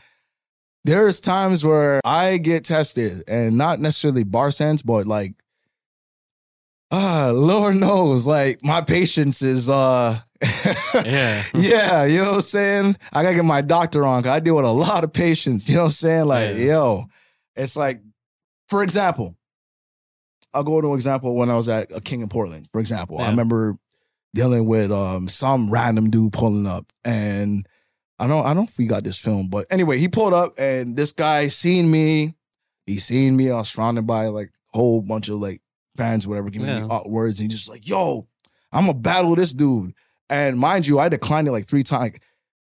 There's times where I get tested and not necessarily bar sense, but like ah, Lord knows, like my patience is uh Yeah. yeah, you know what I'm saying? I gotta get my doctor on 'cause I deal with a lot of patients. You know what I'm saying? Like, Yeah. yo, it's like, for example, I'll go to an example when I was at a King and Portland. For example, I remember dealing with um some random dude pulling up, and I don't I don't know if we got this film, but anyway, he pulled up, and this guy seen me. He seen me. I was surrounded by like a whole bunch of like fans, whatever, giving Yeah. me hot words, and he's just like, yo, I'm gonna battle this dude. And mind you, I declined it like three times.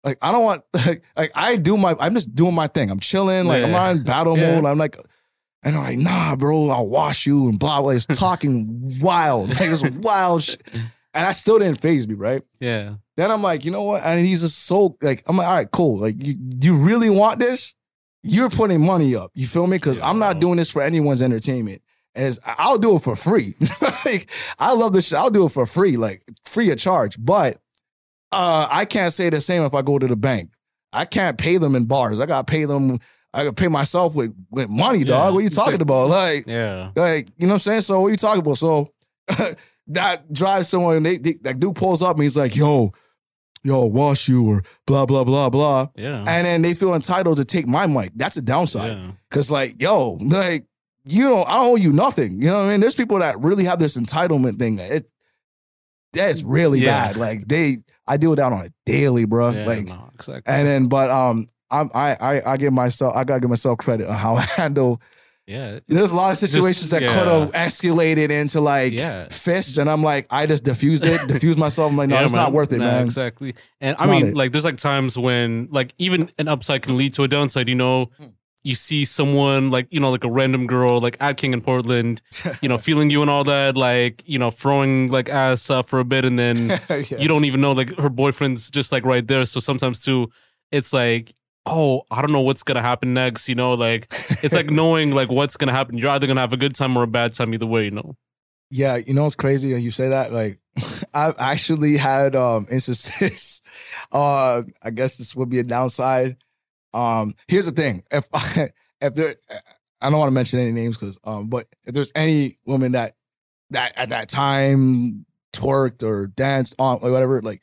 Like I don't want like, like I do my I'm just doing my thing. I'm chilling. Like I'm Yeah. not in battle Yeah. mode. I'm like, and I'm like, nah, bro, I'll wash you and blah blah. It's talking wild. Like it's wild shit. And I still didn't phase me, right? Yeah. Then I'm like, you know what? And he's just so like, I'm like, all right, cool. Like, you you really want this? You're putting money up. You feel me? Because I'm not doing this for anyone's entertainment. As I'll do it for free. like, I love this shit. I'll do it for free, like free of charge. But uh, I can't say the same if I go to the bank. I can't pay them in bars. I gotta pay them. I gotta pay myself with with money, Yeah. dog. What are you talking like- about? Like, Yeah. like, you know what I'm saying? So what are you talking about? So that drives someone, they, they that dude pulls up and he's like, yo, yo, wash you or blah, blah, blah, blah. Yeah. And then they feel entitled to take my mic. That's a downside. yeah. Cause like, yo, like, you don't, I don't owe you nothing. You know what I mean? There's people that really have this entitlement thing. It that's really Yeah. bad. Like they I deal with that on a daily, bro. Yeah, like no, exactly. and then but um I'm I I I give myself I gotta give myself credit on how I handle yeah. there's a lot of just- situations that yeah. could have escalated into like Yeah. fists, and I'm like, I just diffused it, diffused myself. I'm like, no, Yeah, it's not worth it, Nah, man. Exactly. And It's I mean, it. like, there's like times when, like, even an upside can lead to a downside. You know, Hmm. You see someone like, you know, like a random girl, like at King and Portland, you know, feeling you and all that, like, you know, throwing like ass uh, for a bit, and then Yeah. you don't even know like her boyfriend's just like right there. So sometimes too, it's like, oh, I don't know what's gonna happen next. You know, like it's like knowing like what's gonna happen. You're either gonna have a good time or a bad time either way. You know. Yeah, you know what's crazy? You say that like I've actually had um instances. Uh, I guess this would be a downside. Um, here's the thing: if if there, I don't want to mention any names because um, but if there's any woman that that at that time twerked or danced on or whatever, like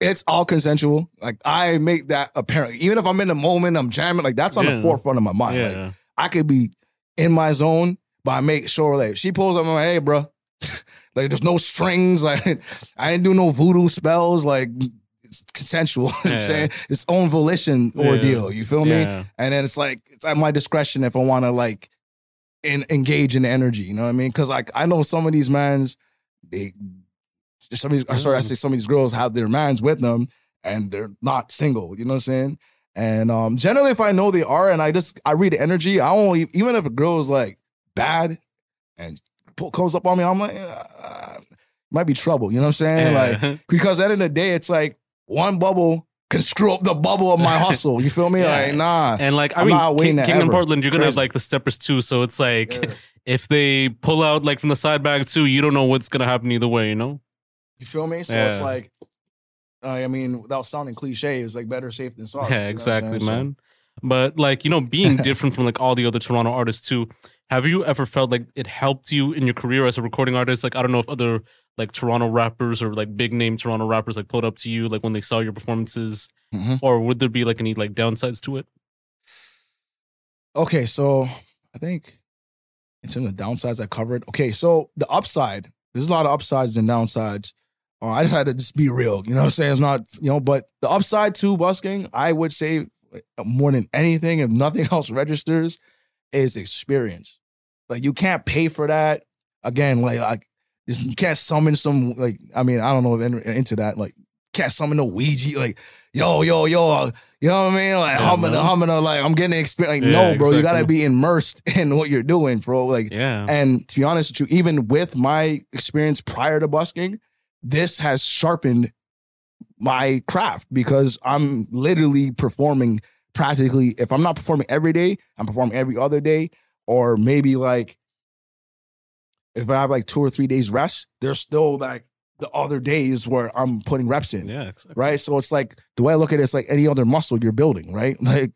it's all consensual. Like I make that apparent, even if I'm in the moment, I'm jamming. Like that's on Yeah. the forefront of my mind. Like, Yeah. I could be in my zone, but I make sure like she pulls up, I'm like, hey, bro, like there's no strings. Like I didn't do no voodoo spells. Like consensual. you I'm Yeah. saying it's own volition ordeal. You feel me? Yeah. And then it's like it's at my discretion if I want to like in, engage in the energy. You know what I mean? Because like I know some of these mans, they some of these, or sorry, I say some of these girls have their mans with them and they're not single. You know what I'm saying? And um, generally, if I know they are, and I just I read the energy, I won't even if a girl is like bad and pull, comes up on me, I'm like, uh, might be trouble. You know what I'm saying? Like because at the end of the day, it's like one bubble can screw up the bubble of my hustle. You feel me? Yeah. Like nah. And like I I'm mean, King, to King in ever. Portland, you're gonna have like the steppers too. So it's like Yeah. if they pull out like from the side bag too, you don't know what's gonna happen either way. You know? You feel me? So it's like, uh, I mean, without sounding cliche, it's like better safe than sorry. yeah, exactly. So- man. But like you know, being different from like all the other Toronto artists too. have you ever felt like it helped you in your career as a recording artist? Like I don't know if other like Toronto rappers or like big name Toronto rappers like pulled up to you like when they saw your performances, Mhm. or would there be like any like downsides to it? Okay, so I think in terms of downsides, I covered. Okay, so the upside, there's a lot of upsides and downsides. Uh, I just had to just be real. You know what I'm saying? It's not, you know, but the upside to busking, I would say more than anything, if nothing else registers, is experience. Like you can't pay for that. Again, like like just can't summon some like I mean I don't know if into that like can't summon a Ouija like yo yo yo uh, you know what I mean? Like Yeah, humming humming like I'm getting experience like Yeah, no bro you gotta be immersed in what you're doing bro like Yeah. and to be honest with you even with my experience prior to busking this has sharpened my craft because I'm literally performing practically if I'm not performing every day I'm performing every other day or maybe like if I have like two or three days rest, there's still like the other days where I'm putting reps in. yeah. Exactly. Right. So it's like the way I look at it, it's like any other muscle you're building, right? Like,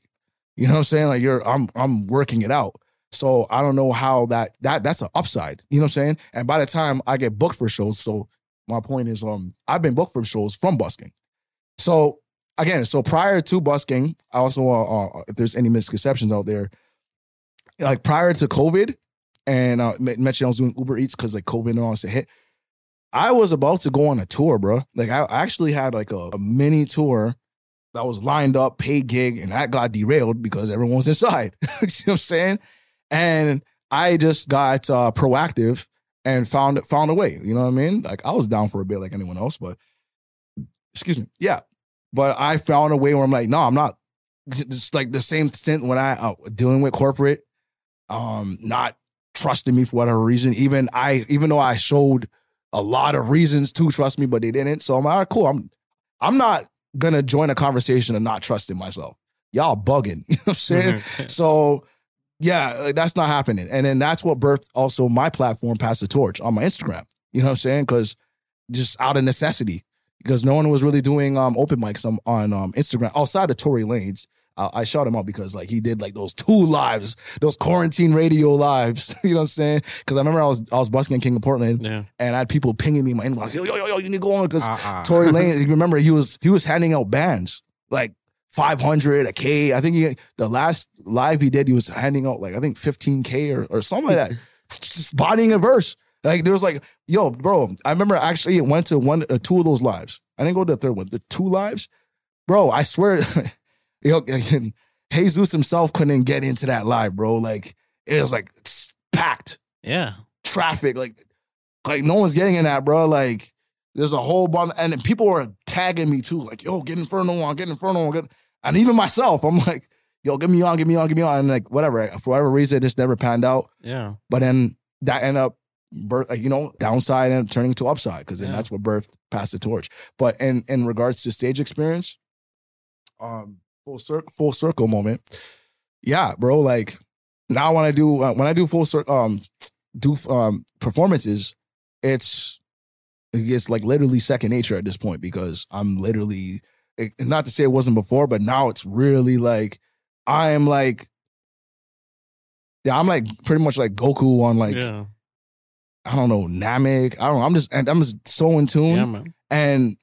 you know what I'm saying? Like you're I'm I'm working it out. So I don't know how that that that's an upside. You know what I'm saying? And by the time I get booked for shows, so my point is um I've been booked for shows from busking. So again, so prior to busking, I also uh, uh, if there's any misconceptions out there, like prior to COVID, and uh, mentioned I was doing Uber Eats because like COVID and all this hit. I was about to go on a tour, bro. Like I actually had like a, a mini tour that was lined up, paid gig, and that got derailed because everyone was inside. you know what I'm saying? And I just got uh, proactive and found found a way. You know what I mean? Like I was down for a bit, like anyone else, but excuse me, yeah. But I found a way where I'm like, no, I'm not. It's like the same stint when I uh, dealing with corporate, um, not trusting me for whatever reason. Even I, even though I showed a lot of reasons to trust me, but they didn't. So I'm like, all right, cool. I'm, I'm not gonna join a conversation and not trusting myself. Y'all bugging. You know what I'm saying? Mhm. So yeah, like, that's not happening. And then that's what birthed also my platform, Pass the Torch, on my Instagram. You know what I'm saying? Because just out of necessity, because no one was really doing um open mics on, on um Instagram outside of Tory Lanez. I shot him out because like he did like those two lives, those quarantine radio lives. you know what I'm saying? Because I remember I was I was busking in King of Portland yeah. and I had people pinging me in my inbox. Yo yo yo yo, you need to go on because Uh-uh. Tory Lane. You remember he was he was handing out bands like 500 a k. I think he the last live he did he was handing out like I think 15 k or or something like that. Just bodying a verse. Like there was like yo bro. I remember actually it went to one uh, two of those lives. I didn't go to the third one. The two lives, bro. I swear, yo, Jesus himself couldn't get into that live, bro. Like it was like packed Yeah. traffic. Like, like no one's getting in that, bro. Like, there's a whole bunch, and then people were tagging me too. Like, yo, get Inferno on, get Inferno on, get. And even myself, I'm like, yo, get me on, get me on, get me on, and like whatever. For whatever reason, it just never panned out. Yeah. But then that ended up, birth, like, you know, downside and turning to upside because then Yeah. that's what birthed Pass the Torch. But in in regards to stage experience, um, full circle, full circle moment. Yeah, bro. Like now when I do uh, when I do full circle, um, do um performances, it's it's like literally second nature at this point because I'm literally it- not to say it wasn't before, but now it's really like I am like. Yeah, I'm like pretty much like Goku on like yeah. I don't know Namek. I don't. know. I'm just and I'm just so in tune Yeah, man. and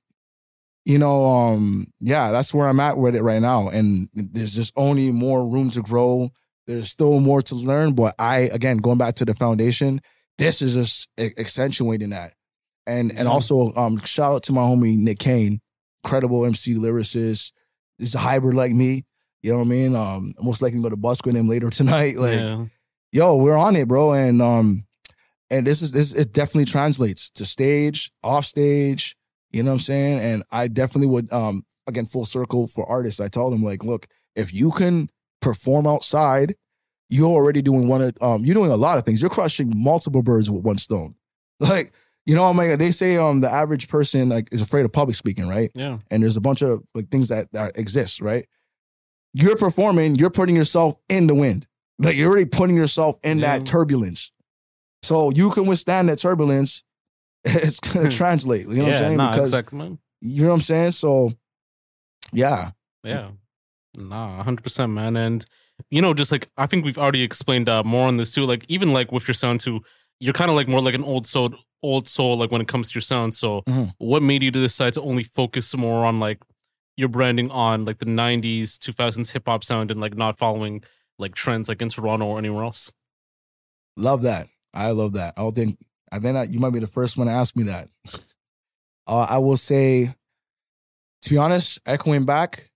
you know um yeah that's where i'm at with it right now and there's just only more room to grow there's still more to learn but i again going back to the foundation this is just accentuating that and and also um shout out to my homie nick kane incredible mc lyricist he's a hybrid like me you know what i mean um most likely go to bus with him later tonight like yeah. yo, we're on it, bro. And um, and this is this it definitely translates to stage, off stage. You know what I'm saying? And I definitely would um again full circle for artists. I told them like, look, if you can perform outside, you're already doing one of um you're doing a lot of things. You're crushing multiple birds with one stone. Like you know, I'm like they say um the average person like is afraid of public speaking, right? Yeah. and there's a bunch of like things that that exist, right? You're performing, you're putting yourself in the wind. Like you're already putting yourself in Yeah. that turbulence. So you can withstand that turbulence. It's gonna translate. You know what I'm saying? Nah, because exactly, you know what I'm saying? So yeah. Yeah. Nah, hundred percent, man. And you know, just like I think we've already explained uh, more on this too. Like even like with your sound too, you're kind of like more like an old soul, old soul. Like when it comes to your sound. So Mhm. what made you decide to only focus more on like your branding on like the '90s, 2000s hip hop sound and like not following like trends like in Toronto or anywhere else? Love that. I love that. I don't think I think that you might be the first one to ask me that. uh, I will say, to be honest, echoing back,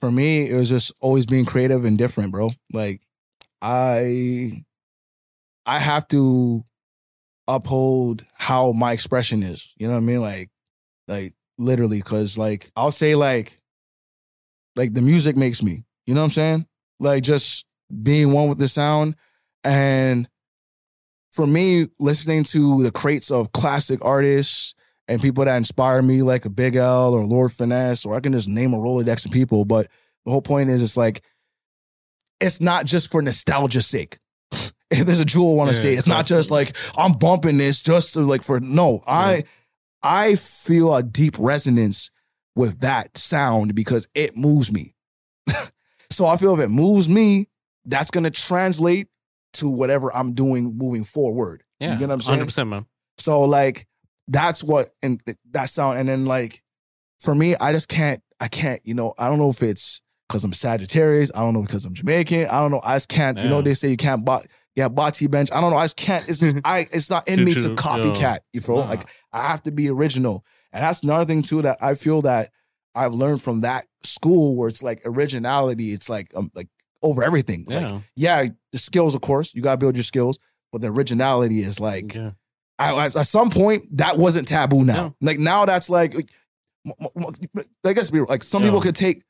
for me, it was just always being creative and different, bro. Like I I have to uphold how my expression is. You know what I mean? Like like literally, because like I'll say like like the music makes me. You know what I'm saying? Like just being one with the sound. And for me, listening to the crates of classic artists and people that inspire me, like a Big L or Lord Finesse, or I can just name a Rolodex of people. But the whole point is, it's like, it's not just for nostalgia's sake. if there's a jewel I want to Yeah, say, it's not just like I'm bumping this just to like for no. I I feel a deep resonance with that sound because it moves me. so I feel if it moves me, that's gonna translate to whatever I'm doing moving forward. Yeah, You get what I'm saying? Hundred percent, man. So like that's what and that sound and then like for me I just can't I can't you know I don't know if it's because I'm Sagittarius I don't know because I'm Jamaican I don't know I just can't you know they say you can't bot yeah body bench I don't know I just can't it's just I it's not in me to copycat you feel Nah. like I have to be original and that's another thing too that I feel that I've learned from that school where it's like originality it's like um like over everything Yeah, like yeah the skills of course you gotta build your skills but the originality is like yeah. I, at some point that wasn't taboo now. Like now that's like, I guess be like some Yeah. people could take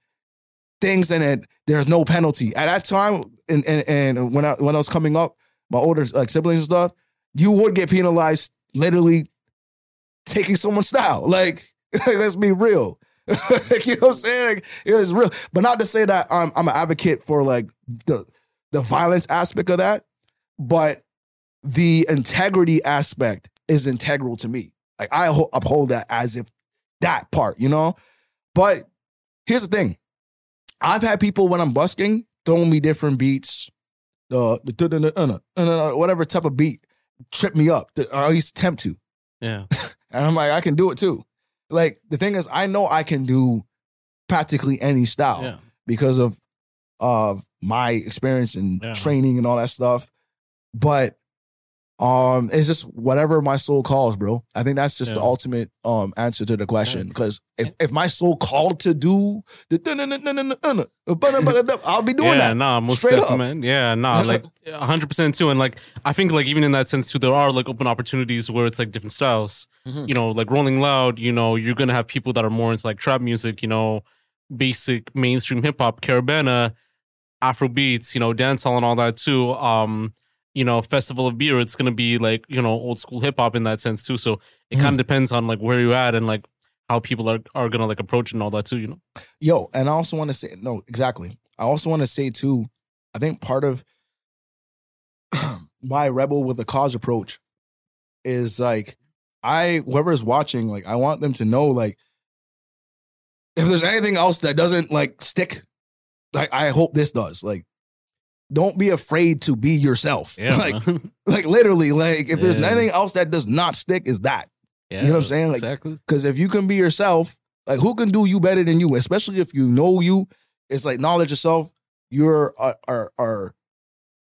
things and it there's no penalty. At that time, and and, and when I when I was coming up, my older like siblings and stuff, you would get penalized literally taking someone's style. Like let's be real. You know what I'm saying? Like, it was real, but not to say that I'm I'm an advocate for like the the violence aspect of that, but the integrity aspect is integral to me. Like I ho- uphold that as if that part, you know. But here's the thing: I've had people when I'm busking throwing me different beats, uh, dun- whatever type of beat trip me up, or at least attempt to. Yeah, And I'm like, I can do it too. Like the thing is, I know I can do practically any style yeah. because of of my experience and Yeah. training and all that stuff. But um, it's just whatever my soul calls, bro. I think that's just yeah. the ultimate um answer to the question. Because if, if my soul called to do the I'll be doing yeah, that. Nah, most Straight definitely, man. Yeah, nah, like hundred percent too. And like I think like even in that sense too, there are like open opportunities where it's like different styles. Mm-hmm. You know, like Rolling Loud. You know, you're gonna have people that are more into like trap music. You know, basic mainstream hip hop, Caribana, Afro beats. You know, dancehall and all that too. Um you know, Festival of Beer. It's gonna be like you know old school hip hop in that sense too. So it Mhm. kind of depends on like where you're at and like how people are are gonna like approach and all that too. You know. Yo, and I also want to say no, exactly. I also want to say too. I think part of my rebel with the cause approach is like I whoever's watching, like I want them to know like if there's anything else that doesn't like stick, like I hope this does. Like, don't be afraid to be yourself. Yeah. like, man. like literally, like if there's Yeah. anything else that does not stick, is that. yeah, know what I'm saying? Like, exactly. Because if you can be yourself, like who can do you better than you? Especially if you know you, it's like knowledge yourself. You're are are, are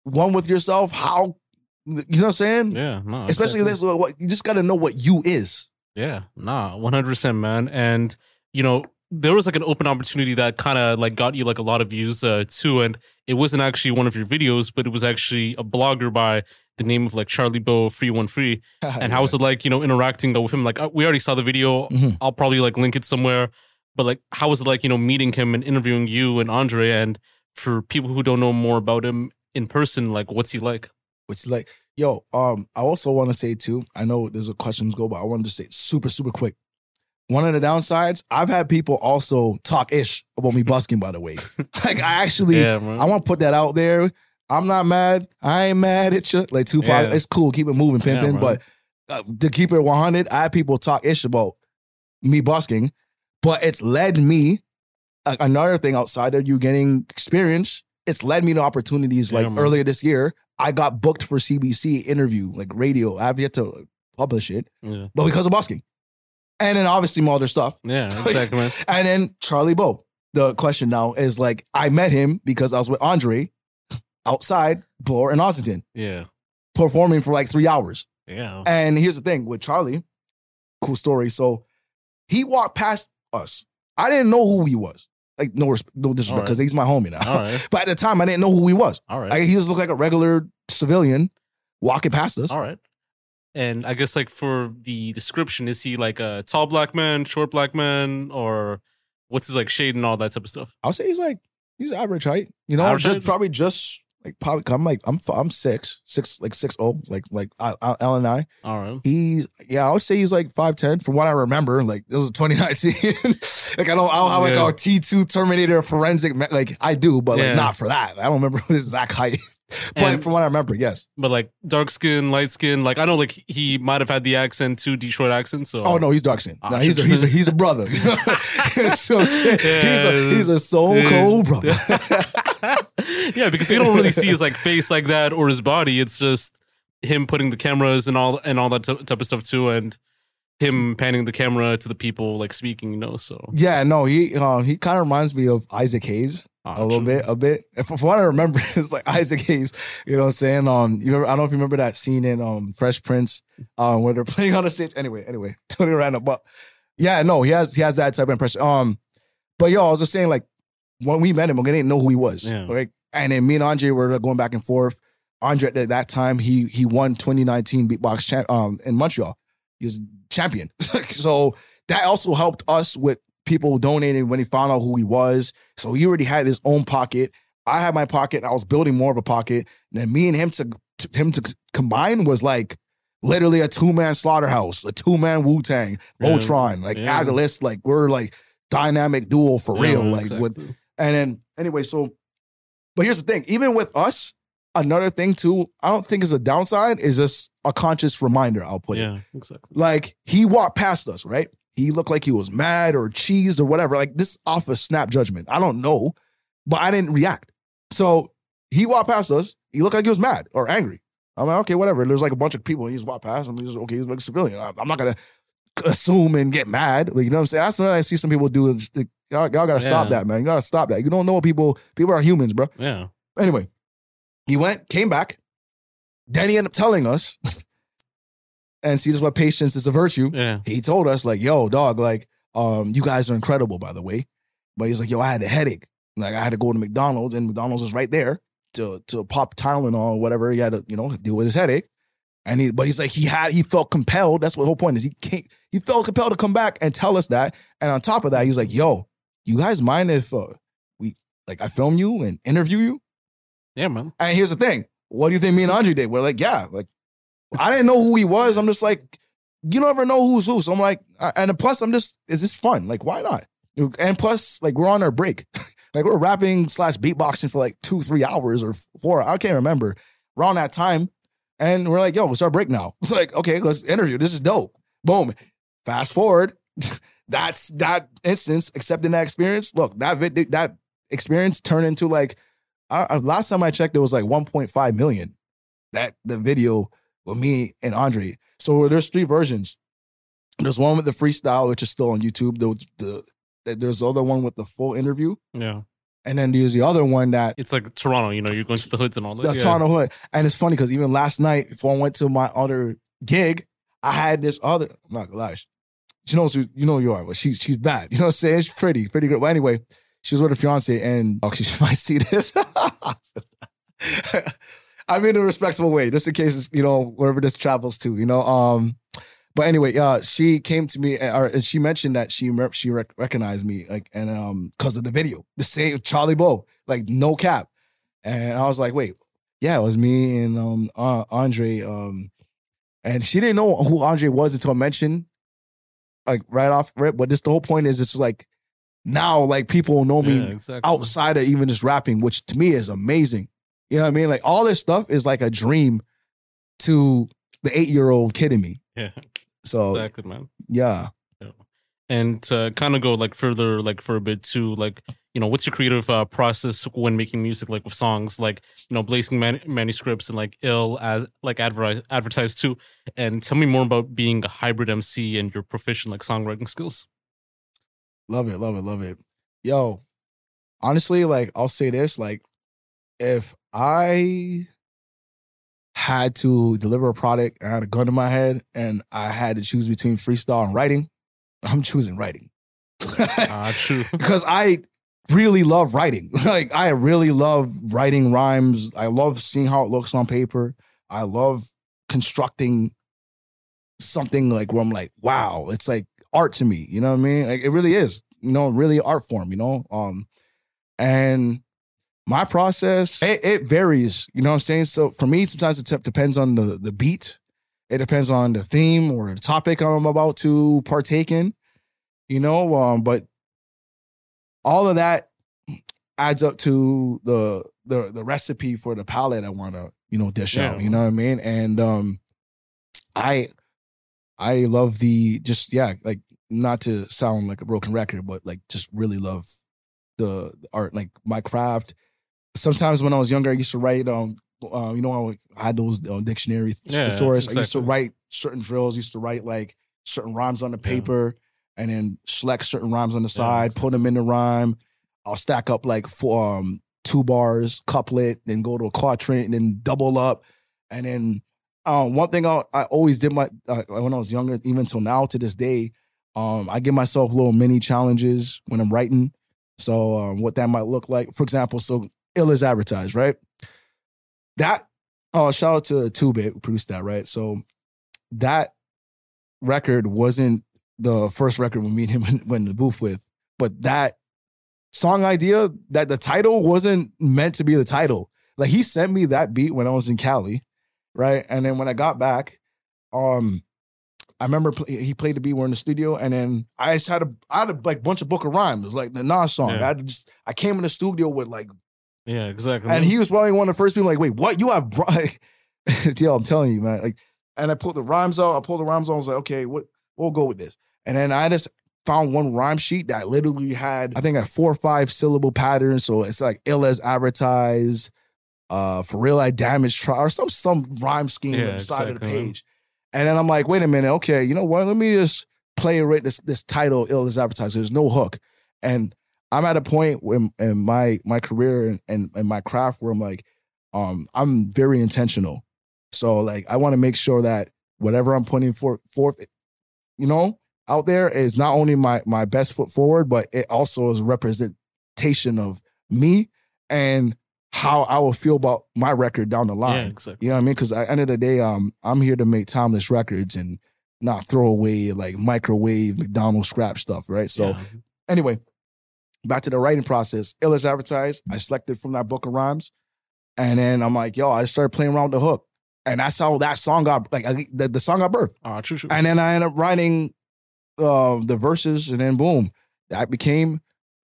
one with yourself. How you know what I'm saying? Yeah, no, Especially exactly. this, what you just got to know what you is. Yeah, nah, one hundred percent, man. And you know, there was like an open opportunity that kind of like got you like a lot of views uh, too, and it wasn't actually one of your videos, but it was actually a blogger by the name of like Charlie Bo Free One Free. And how was it like, you know, interacting with him? Like, uh, we already saw the video. Mhm. I'll probably like link it somewhere. But like, how was it like, you know, meeting him and interviewing you and Andre? And for people who don't know more about him in person, like, what's he like? Which is like, yo, um, I also want to say too. I know there's a questions go, but I wanted to say super super quick. One of the downsides, I've had people also talk ish about me busking. By the way, like I actually, Yeah. I want to put that out there. I'm not mad. I ain't mad at you. Like Tupac, Yeah. it's cool. Keep it moving, pimping. man. but uh, to keep it 100, I had people talk ish about me busking, but it's led me. a- another thing outside of you getting experience it's led me to opportunities like man. earlier this year. I got booked for CBC interview, like radio. I have yet to publish it, Yeah. but because of busking. And then obviously other stuff. Yeah, exactly, man. And then Charlie Bo. The question now is like, I met him because I was with Andre outside Bloor and Ossington, Yeah. performing for like three hours. Yeah. And here's the thing with Charlie, cool story. So he walked past us. I didn't know who he was. Like, no, no disrespect, All right. because he's my homie now. All right. but at the time, I didn't know who he was. All right. Like, he just looked like a regular civilian walking past us. All right. And I guess like for the description, is he like a tall black man, short black man, or what's his like shade and all that type of stuff? I'll say he's like, he's average height. You know, Average just height? probably just like probably. I'm like I'm I'm six six like six oh like like I, I, L and I. All right. He's yeah, I would say he's like five ten from what I remember. Like it was 2019. like I don't I don't have like Yeah. a T two Terminator forensic like I do, but Yeah. like not for that. I don't remember his exact height. But And- from what I remember, yes. But like dark skin, light skin, like I know like he might have had the accent too, Detroit accent. So Oh no, he's dark skin. No, he's a he's a he's a brother. so shit, he's a he's a soul Yeah. cold brother. yeah, because you don't really see his like face like that or his body. It's just him putting the cameras and all and all that t- type of stuff too, and him panning the camera to the people like speaking. You know, so yeah, no, he uh, he kind of reminds me of Isaac Hayes. Ah, a little true. bit, a bit. If, From what I remember, it's like Isaac Hayes. You know what I'm saying? Um, you remember, I don't know if you remember that scene in um Fresh Prince, um, where they're playing on the stage. Anyway, anyway, totally random, but yeah, no, he has he has that type of impression. Um, but yo, I was just saying, like when we met him, we didn't know who he was. Yeah. Like, and then me and Andre were going back and forth. Andre at that time, he he won 2019 beatbox champ um in Montreal. He was champion. so that also helped us with people donating when he found out who he was. So he already had his own pocket. I had my pocket. I was building more of a pocket. And then me and him to, to him to combine was like literally a two man slaughterhouse, a two man Wu Tang. Voltron, like Yeah. add a list. Like we're like dynamic duo for Yeah, real. like exactly. with and then anyway, so but here's the thing, even with us, another thing too, I don't think is a downside, is just a conscious reminder, I'll put it. yeah, exactly. Like he walked past us, right? He looked like he was mad or cheesed or whatever. Like this off a snap judgment. I don't know, but I didn't react. So he walked past us. He looked like he was mad or angry. I'm like, okay, whatever. There's like a bunch of people. And he just walked past him. He's okay. He's like a civilian. I'm not gonna assume and get mad. Like you know what I'm saying? That's what I see some people do. Is like, y'all, y'all gotta stop that, man. You gotta stop that. You don't know what people. People are humans, bro. Yeah, Anyway, he went, came back. Then he ended up telling us, and see, this is what patience is a virtue yeah, he told us like, "Yo, dog, like, um, you guys are incredible, by the way." But he's like, "Yo, I had a headache. Like, I had to go to McDonald's, and McDonald's was right there to to pop Tylenol or whatever. He had to, you know, deal with his headache." And he, but he's like, he had, he felt compelled. That's what the whole point is. He can't, he felt compelled to come back and tell us that. And on top of that, he's like, "Yo, you guys mind if uh, we, like, I film you and interview you?" yeah, man. And here's the thing. What do you think me and Andre did? We're like, yeah, like I didn't know who he was. I'm just like, you don't ever know who's who. So I'm like, and plus I'm just, is this fun? Like, why not? And plus, like we're on our break. like we're rapping slash beatboxing for like two, three hours or four. I can't remember. Around that time. And we're like, yo, it's our break now. It's like, okay, let's interview. This is dope. Boom. Fast forward. That's that instance, accepting that experience. Look, that vid- that experience turned into like I, last time I checked, it was like 1.5 million. That the video with me and Andre. So there's three versions. There's one with the freestyle, which is still on YouTube. The, the there's the other one with the full interview, Yeah, and then there's the other one that it's like Toronto. You know, you're going to the hoods and all that. the yeah. Toronto Hood. And it's funny because even last night, before I went to my other gig, I had this other. I'm not gonna lie, she knows who you know who you are, but she's she's bad. You know what I'm saying? She's pretty, pretty good. But anyway, she was with her fiance, and oh, she might see this. I mean, in a respectable way, just in case you know wherever this travels to, you know. Um, but anyway, uh, she came to me and, or- and she mentioned that she she rec- recognized me like and um because of the video, the same Charlie Bo, like no cap, and I was like, wait, yeah, it was me and um uh, Andre, um, and she didn't know who Andre was until I mentioned like right off rip. But just the whole point is, it's like now like people know me Yeah, exactly. outside of even just rapping, which to me is amazing. You know what I mean? Like all this stuff is like a dream to the eight year old kid in me. Yeah, So exactly, man. yeah, and to kind of go like further like for a bit too like you know, what's your creative uh, process when making music, like with songs, like you know, blazing man- manuscripts and like ill as like adver- advertised too. And tell me more about being a hybrid MC and your proficient like songwriting skills. Love it, love it, love it. Yo, honestly, like I'll say this, like if I had to deliver a product and I had a gun in my head and I had to choose between freestyle and writing, I'm choosing writing. Ah, true. because I really love writing. like I really love writing rhymes. I love seeing how it looks on paper. I love constructing something like where I'm like, wow, it's like art to me. You know what I mean? Like it really is. You know, really art form. You know, um, and my process it, it varies. You know what I'm saying? So for me, sometimes it depends on the the beat. It depends on the theme or the topic I'm about to partake in. You know, um, but all of that adds up to the the the recipe for the palette I want to you know dish Yeah. out. You know what I mean? And um, I I love the just yeah like not to sound like a broken record, but like just really love the, the art like my craft. Sometimes when I was younger, I used to write um. Uh, you know, I had those uh, dictionary Yeah, thesaurus. I used to write certain drills. Used to write like certain rhymes on the Yeah. paper, and then select certain rhymes on the Yeah, side, put them in the rhyme. I'll stack up like four, um, two bars, couplet, then go to a quatrain, then double up. And then um, one thing I, I always did my uh, when I was younger, even till now to this day, um, I give myself little mini challenges when I'm writing. So um, what that might look like, for example, so ill is advertised, right? That oh, shout out to Two Bit who produced that, right? So that record wasn't the first record we meet him when the booth with, but that song idea, that the title wasn't meant to be the title. Like he sent me that beat when I was in Cali, right? And then when I got back, um, I remember he played the beat. We're in the studio, and then I just had a I had a like bunch of book of rhymes. Like the Nas song. Yeah. I had just I came in the studio with like, Yeah, exactly. and he was probably one of the first people like, wait, what? You have bro-" yo? I'm telling you, man. Like, and I pulled the rhymes out. I pulled the rhymes out. I was like, okay, what? We'll go with this. And then I just found one rhyme sheet that literally had, I think, a four or five syllable pattern. So it's like ill as advertised, uh, for real I damaged try or some some rhyme scheme Yeah, on the side of the exactly. page. And then I'm like, wait a minute, okay, you know what? Let me just play right this this title, ill as advertised. There's no hook. And I'm at a point in, in my my career and, and, and my craft where I'm like, um, I'm very intentional. So like I want to make sure that whatever I'm putting for, forth, you know, out there is not only my my best foot forward, but it also is representation of me and how I will feel about my record down the line. yeah, exactly. You know what I mean? Because at the end of the day, um, I'm here to make timeless records and not throw away like microwave McDonald's scrap stuff, right? So Yeah. anyway, back to the writing process. Ill as advertised. I selected from that book of rhymes, and then I'm like, yo, I just started playing around with the hook, and that's how that song got like I, the, the song got birthed. Ah, true, true. And then I ended up writing uh, the verses, and then boom, that became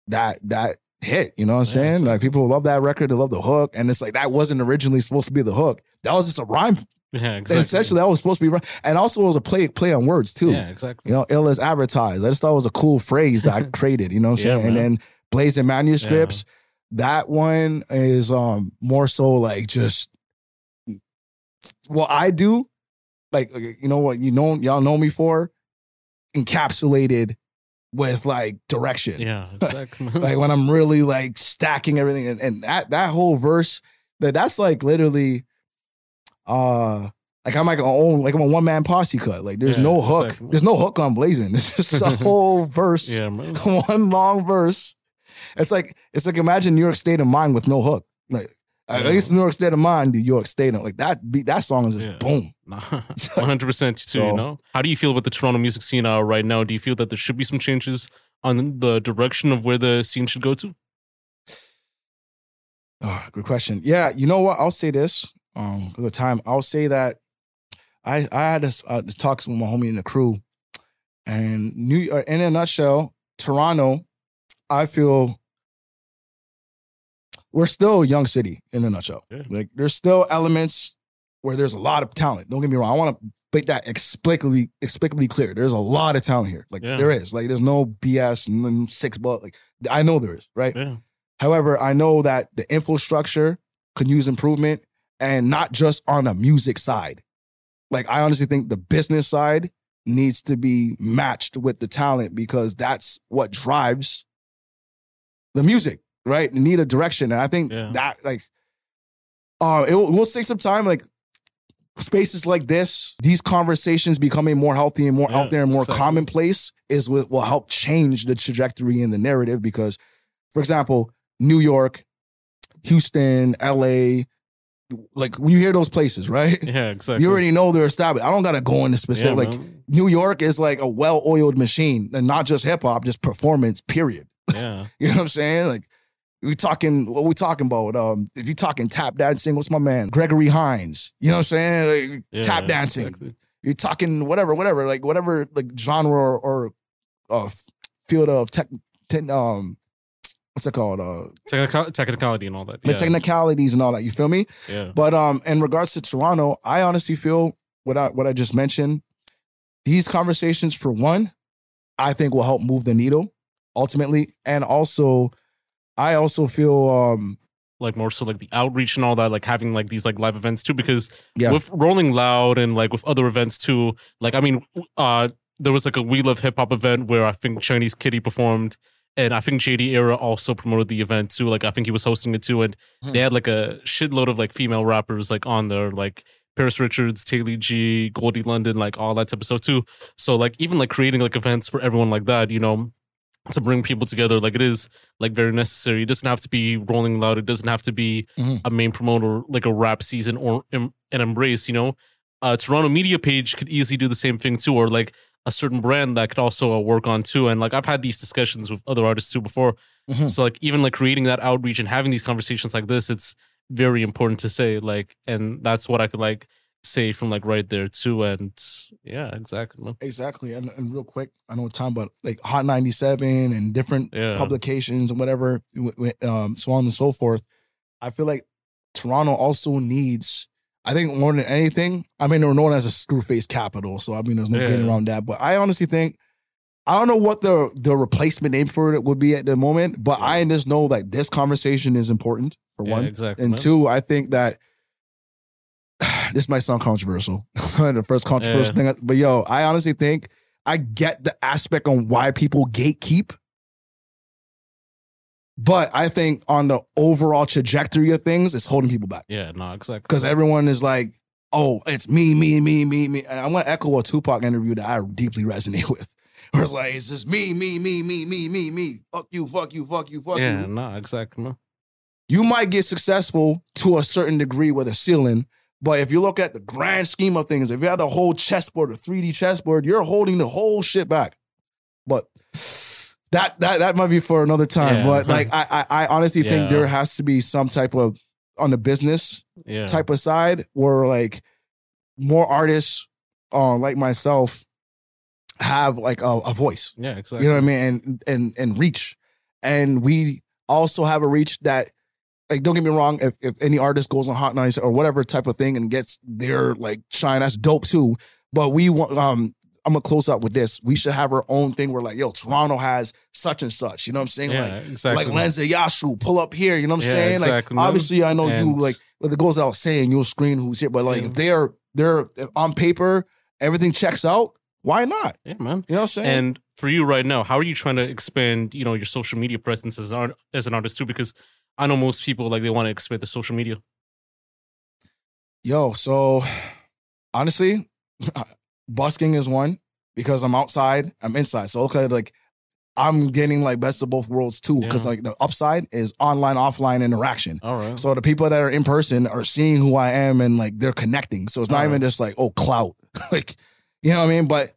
that that hit. You know what I'm Yeah, saying? exactly. Like people love that record, they love the hook, and it's like that wasn't originally supposed to be the hook. That was just a rhyme. yeah, exactly. Essentially, that was supposed to be, rhyme. and also it was a play play on words too. Yeah, exactly. You know, ill as advertised. I just thought it was a cool phrase that I created. You know what I'm Yeah, saying? And then blazing manuscripts. That one is um more so like just what I do. Like you know what you know y'all know me for encapsulated with like direction. Yeah, exactly. Like when I'm really like stacking everything and, and that that whole verse that that's like literally uh like I'm like a own like I'm a one man posse cut. Like there's Yeah, no hook. There's no hook on blazing. It's just a whole verse, yeah, one long verse. It's like it's like imagine New York State of Mind with no hook. Like at Yeah. least New York State of Mind, New York State like that beat that song is just Yeah. boom. 100% too, So- you know? How do you feel about the Toronto music scene uh, right now? Do you feel that there should be some changes on the direction of where the scene should go to? Oh, good question. Yeah, you know what? I'll say this. Um, the time, I'll say that I I had this, uh, this talks with my homie in the crew, and New uh, in a nutshell, Toronto, I feel we're still a young city in a nutshell. Yeah. Like there's still elements where there's a lot of talent. Don't get me wrong. I want to make that explicitly explicitly clear. There's a lot of talent here. Like Yeah. there is. Like there's no BS and six but like I know there is, right? Yeah. However, I know that the infrastructure could use improvement and not just on the music side. Like I honestly think the business side needs to be matched with the talent because that's what drives the music, right? Need a direction. And I think Yeah. that like uh it will, will take some time like spaces like this, these conversations becoming more healthy and more Yeah, out there and more exactly. commonplace is what will help change the trajectory in the narrative because for example, New York, Houston, LA, like when you hear those places, right? Yeah, exactly. You already know they're established. I don't gotta go into yeah, specific. like man. New York is like a well-oiled machine, and not just hip hop, just performance. Period. yeah. You know what I'm saying? Like we talking, what we talking about? Um, if you talking tap dancing, what's my man Gregory Hines? You know what I'm saying? Like, yeah, tap dancing. exactly. You're talking whatever, whatever, like whatever, like genre or, or uh, field of tech, ten, um, what's it called? Uh, Technical- technicality and all that. the yeah. technicalities and all that. You feel me? yeah. But um, in regards to Toronto, I honestly feel what I what I just mentioned. These conversations, for one, I think will help move the needle ultimately, and also, I also feel um, like more so like the outreach and all that, like having like these like live events too, because Yeah. with Rolling Loud and like with other events too, like I mean, uh there was like a We Love Hip Hop event where I think Chinese Kitty performed and I think JD Era also promoted the event too. Like I think he was hosting it too. And Hmm. they had like a shitload of like female rappers like on there, like Paris Richards, Taylor G, Goldie London, like all that type of stuff too. So like even like creating like events for everyone like that, you know, to bring people together, like it is like very necessary. It doesn't have to be Rolling Loud. It doesn't have to be Mhm. a main promoter like a rap season or an embrace. You know, uh, Toronto media page could easily do the same thing too, or like a certain brand that could also uh, work on too. And like I've had these discussions with other artists too before. Mhm. So like even like creating that outreach and having these conversations like this, it's very important to say. Like, and that's what I could like say from like right there too. And yeah, exactly. Man. exactly. And, and real quick, I know what time, but like Hot 97 and different Yeah. publications and whatever, um, so on and so forth. I feel like Toronto also needs. I think more than anything, I mean, they're known as a screwface capital, so I mean, there's no Yeah. getting around that. But I honestly think, I don't know what the the replacement name for it would be at the moment, but I just know that this conversation is important for Yeah, one, exactly. and two, I think that this might sound controversial. the first controversial thing, but yo, I honestly think I get the aspect on why people gatekeep. But I think on the overall trajectory of things, it's holding people back Yeah, no, exactly. because everyone is like, "Oh, it's me, me, me, me, me." And I want to echo a Tupac interview that I deeply resonate with, where it's like, "It's just me, me, me, me, me, me, me. Fuck you, fuck you, fuck you, fuck yeah, you." no, exactly. You might get successful to a certain degree with a ceiling. But if you look at the grand scheme of things, if you had a whole chessboard, a 3D chessboard, you're holding the whole shit back. But that that that might be for another time. Yeah. But like I I, I honestly Yeah. think there has to be some type of on the business Yeah, type of side where like more artists uh, like myself have like a, a voice. yeah, exactly. You know what I mean? And and and reach. And we also have a reach that like don't get me wrong, if if any artist goes on Hot Nights or whatever type of thing and gets their like shine, that's dope too. But we want um I'm gonna close up with this. We should have our own thing where like, yo, Toronto has such and such. You know what I'm saying? yeah, Like exactly. like Lens of Yashu, pull up here. You know what I'm Yeah, saying? exactly, like obviously I know you And- like but it goes out saying you'll screen who's here, but like Yeah. if they're they're on paper, everything checks out, why not? yeah, man. You know what I'm saying? And for you right now, how are you trying to expand, you know, your social media presence as an art, as an artist too? Because I know most people like they want to expand the social media. Yo, so honestly, busking is one because I'm outside, I'm inside. So okay, like I'm getting like best of both worlds too. Because Yeah. like the upside is online, offline interaction. All right. So the people that are in person are seeing who I am and like they're connecting. So it's not Alright. even just like, oh, clout. like, you know what I mean? But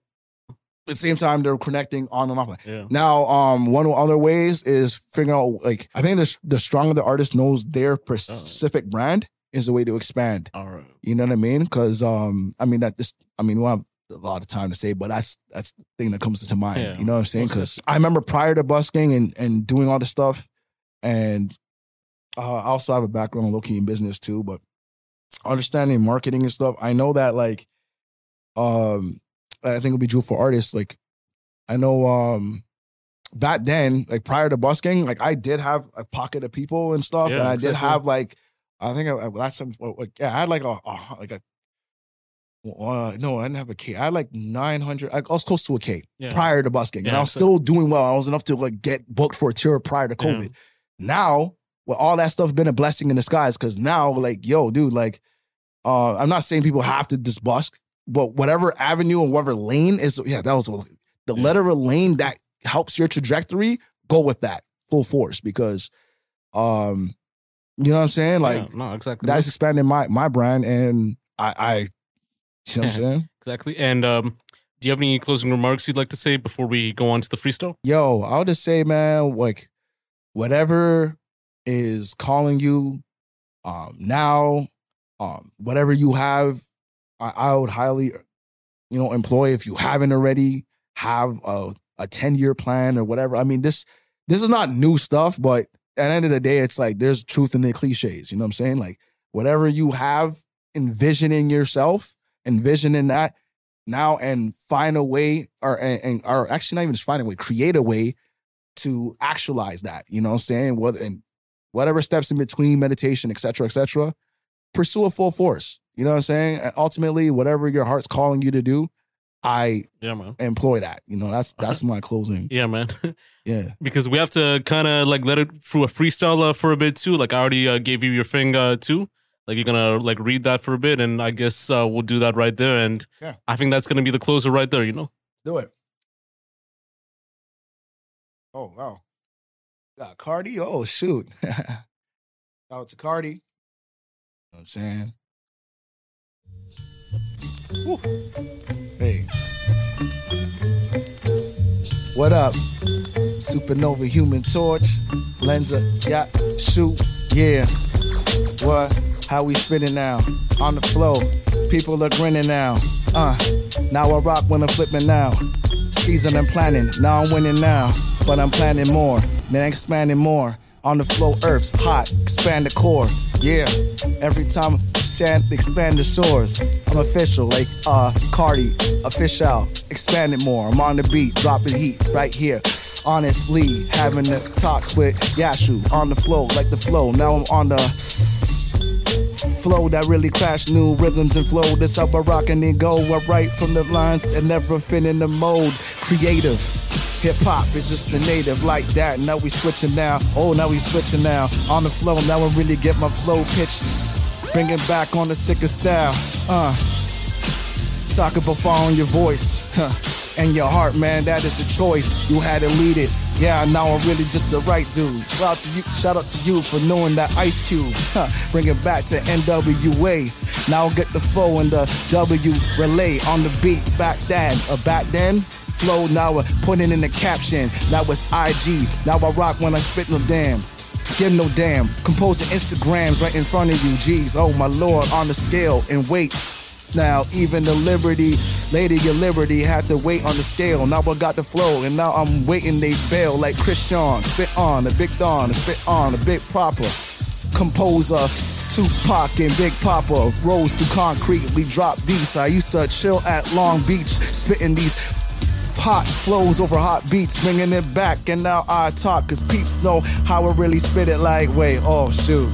at the same time, they're connecting on and offline. yeah. Now, um, one of the other ways is figuring out like I think the the stronger the artist knows their specific brand is the way to expand. All right. You know what I mean? Because um, I mean that this. I mean, we have a lot of time to say, but that's that's the thing that comes to mind. Yeah, you know what I'm saying? Because I remember prior to busking and and doing all this stuff, and uh, I also have a background in low key in business too. But understanding marketing and stuff, I know that like um, I think it'll be Jewel for artists. Like, I know um, back then, like prior to busking, like I did have a pocket of people and stuff, Yeah, and I did have like, I think I, last time, like, yeah, I had like a, a like a. Uh, no, I didn't have a K. I had like 900. I was close to a K Yeah. prior to busking. and I was so- still doing well. I was enough to like get booked for a tour prior to Yeah. COVID. Now, with all that stuff been a blessing in disguise, because now, like, yo, dude, like, uh, I'm not saying people have to just busk, but whatever avenue or whatever lane is, yeah, that was the letter of lane that helps your trajectory, go with that full force because um, you know what I'm saying? Like Yeah, no, exactly. that's expanding my my brand and I I you know what I'm saying? exactly. And um, do you have any closing remarks you'd like to say before we go on to the freestyle? yo, I'll just say, man, like whatever is calling you um now, um, whatever you have, I, I would highly, you know, employ if you haven't already, have a, a 10-year plan or whatever. I mean, this this is not new stuff, but at the end of the day, it's like there's truth in the cliches. You know what I'm saying? Like whatever you have envisioning yourself, envisioning that now and find a way or and, and or actually not even just find a way, create a way to actualize that. You know what I'm saying? What and whatever steps in between meditation, et cetera, et cetera, pursue a full force. You know what I'm saying? And ultimately, whatever your heart's calling you to do, I Yeah, man. employ that. You know, that's that's my closing. Yeah, man. Yeah. because we have to kind of like let it through a freestyle uh, for a bit too. Like I already uh, gave you your thing uh, too. Like you're gonna like read that for a bit, and I guess uh, we'll do that right there. And Yeah. I think that's gonna be the closer right there. You know. Do it. Oh wow. Got Cardi. Oh shoot. Shout out to Cardi. You know what I'm saying? Hey. What up? Supernova Human Torch. Lenza. Yeah. Shoot. Yeah. What? How we spinning now? On the flow. People are grinning now. Uh. Now I rock when I'm flipping now. Season I'm planning. Now I'm winning now. But I'm planning more. Then expanding more. On the flow, earth's hot. Expand the core. Yeah. Every time expand the shores. I'm official, like uh Cardi, official. Expanding more. I'm on the beat, dropping heat right here. Honestly, having the talks with Yashu on the flow, like the flow. Now I'm on the flow that really crash new rhythms and flow. This how I rock and then go. I write from the lines and never fit in the mold. Creative. Hip hop is just the native like that. Now we switching now. Oh, now we switching now. On the flow, now I really get my flow pitch. Bring it back on the sicker style. Uh. Talk about following your voice huh. and your heart, man. That is a choice. You had to lead it. Yeah, now I'm really just the right dude. Shout out to you, shout out to you for knowing that Ice Cube. Huh. Bring it back to NWA. Now get the flow and the W relay on the beat. Back then, uh, back then, flow. Now I put it in the caption. Now it's IG. Now I rock when I spit no damn. Give no damn. Composing Instagrams right in front of you. Jeez, oh my lord, on the scale and weights. Now, even the Liberty, Lady of Liberty had to wait on the scale. Now I got the flow, and now I'm waiting they bail like Christian. Spit on, a big Don, a spit on, a big proper. Composer, Tupac and Big Poppa rose to concrete. We drop these. I used to chill at Long Beach, spitting these hot flows over hot beats, bringing it back. And now I talk, cause peeps know how I really spit it like, wait, oh shoot.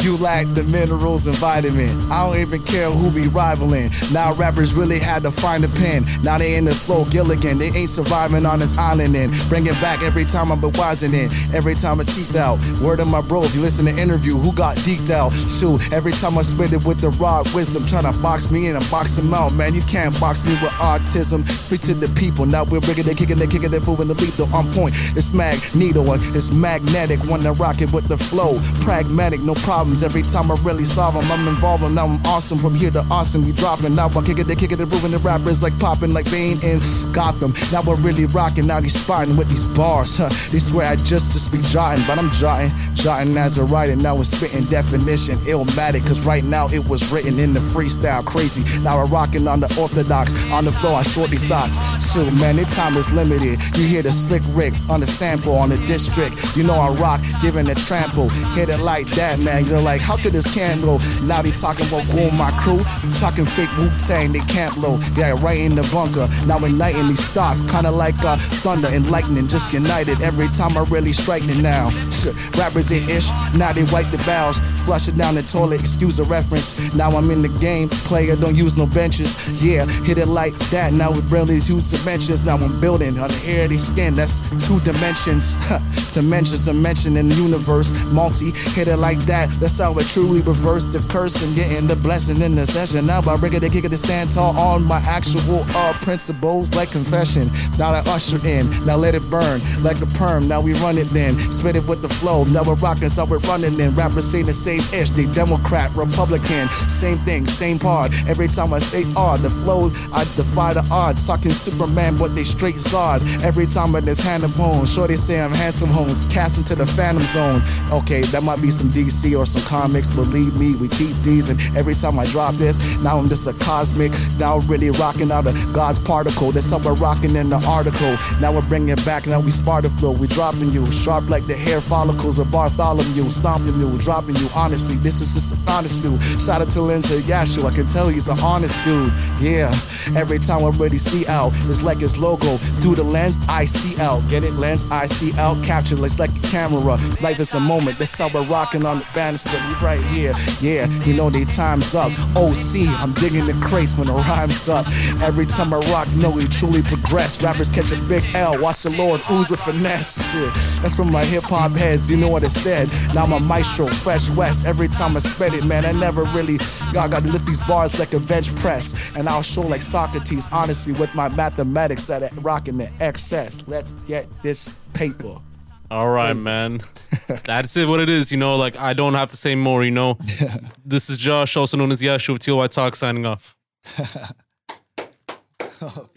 You lack the minerals and vitamin. I don't even care who be rivaling. Now rappers really had to find a pen. Now they in the flow Gilligan. They ain't surviving on this island and bring it back every time I'm wising in. Every time I cheap out. Word of my bro, if you listen to interview, who got deeked out? Shoot, every time I spit it with the raw wisdom, trying to box me in and box him out, man. You can't box me with autism. Speak to the people. Now we're bringing it, kicking it, kicking it, moving the though on point. It's magneto, it's magnetic I rock it with the flow. Pragmatic, no problems. Every time I really solve them, I'm involved. and Now I'm awesome from here to awesome. We dropping now. I'm kicking it, kicking it, moving the rappers like popping like Bane in Gotham. Now we're really rocking. Now these spotting with these bars. Huh. They swear I just to speak jotting, but I'm jotting, jotting as a writer. Now it's spitting definition, illmatic. Cause right now it was written in the freestyle, crazy. Now we're rocking on the orthodox. On the floor, I sort these thoughts. Shoot, man, this time is limited. You hear the slick Rick on the sample on the district. You know I rock, giving a trample. Hit it like that, man. You They're like, how could this can go? Now they talking about going my crew, talking fake Wu Tang, they can't blow. Yeah, right in the bunker. Now igniting these thoughts, kinda like uh, thunder and lightning, just united. Every time I really strike it now. Rappers ain't ish, now they wipe the bows, flush it down the toilet, excuse the reference. Now I'm in the game, player don't use no benches. Yeah, hit it like that. Now with these huge dimensions. Now I'm building on the air of skin. That's two dimensions. dimensions, dimension in the universe. Multi, hit it like that. That's how I truly reverse the curse and getting the blessing in the session. Now I bring it, kick it, to stand tall on my actual uh, principles like confession. Now I usher in, now let it burn like a perm. Now we run it then, spit it with the flow. Now we're rocking, so we're running in. Rappers say the same ish, they Democrat, Republican, same thing, same part. Every time I say odd, the flow, I defy the odds. Talking Superman, but they straight Zod. Every time I this hand of bone, sure they say I'm handsome homes, cast into the phantom zone. Okay, that might be some DC or some comics. Believe me, we keep these, and every time I drop this, now I'm just a cosmic. Now really rocking out of God's particle. That's how we're rocking in the article. Now we're bringing it back. Now we Sparta flow. We dropping you sharp like the hair follicles of Bartholomew. Stomping you, dropping you. Honestly, this is just an honest dude. Shout out to Lindsay Yashu. I can tell he's an honest dude. Yeah. Every time I really see out, it's like his logo. Through the lens, I see out. Get it? Lens, I see out. Capture. It's like a camera. Life is a moment. That's how we're rocking on the banister. We right here. Yeah. You know they time's up. OC. I'm digging the crates when the rhyme's up. Every time I rock, know we truly progress. Rappers catch a big L. Watch the Lord ooze with finesse. Shit. That's from my hip hop heads. You know what instead. Now I'm a maestro, fresh west. Every time I spit it, man, I never really. I gotta lift these bars like a bench press. And I'll show like Socrates, honestly, with my mathematics that are rocking the excess. Let's get this paper. All right, man. That's it. What it is, you know. Like I don't have to say more. You know. this is Josh, also known as Yashu of TLOY Talk, signing off. oh,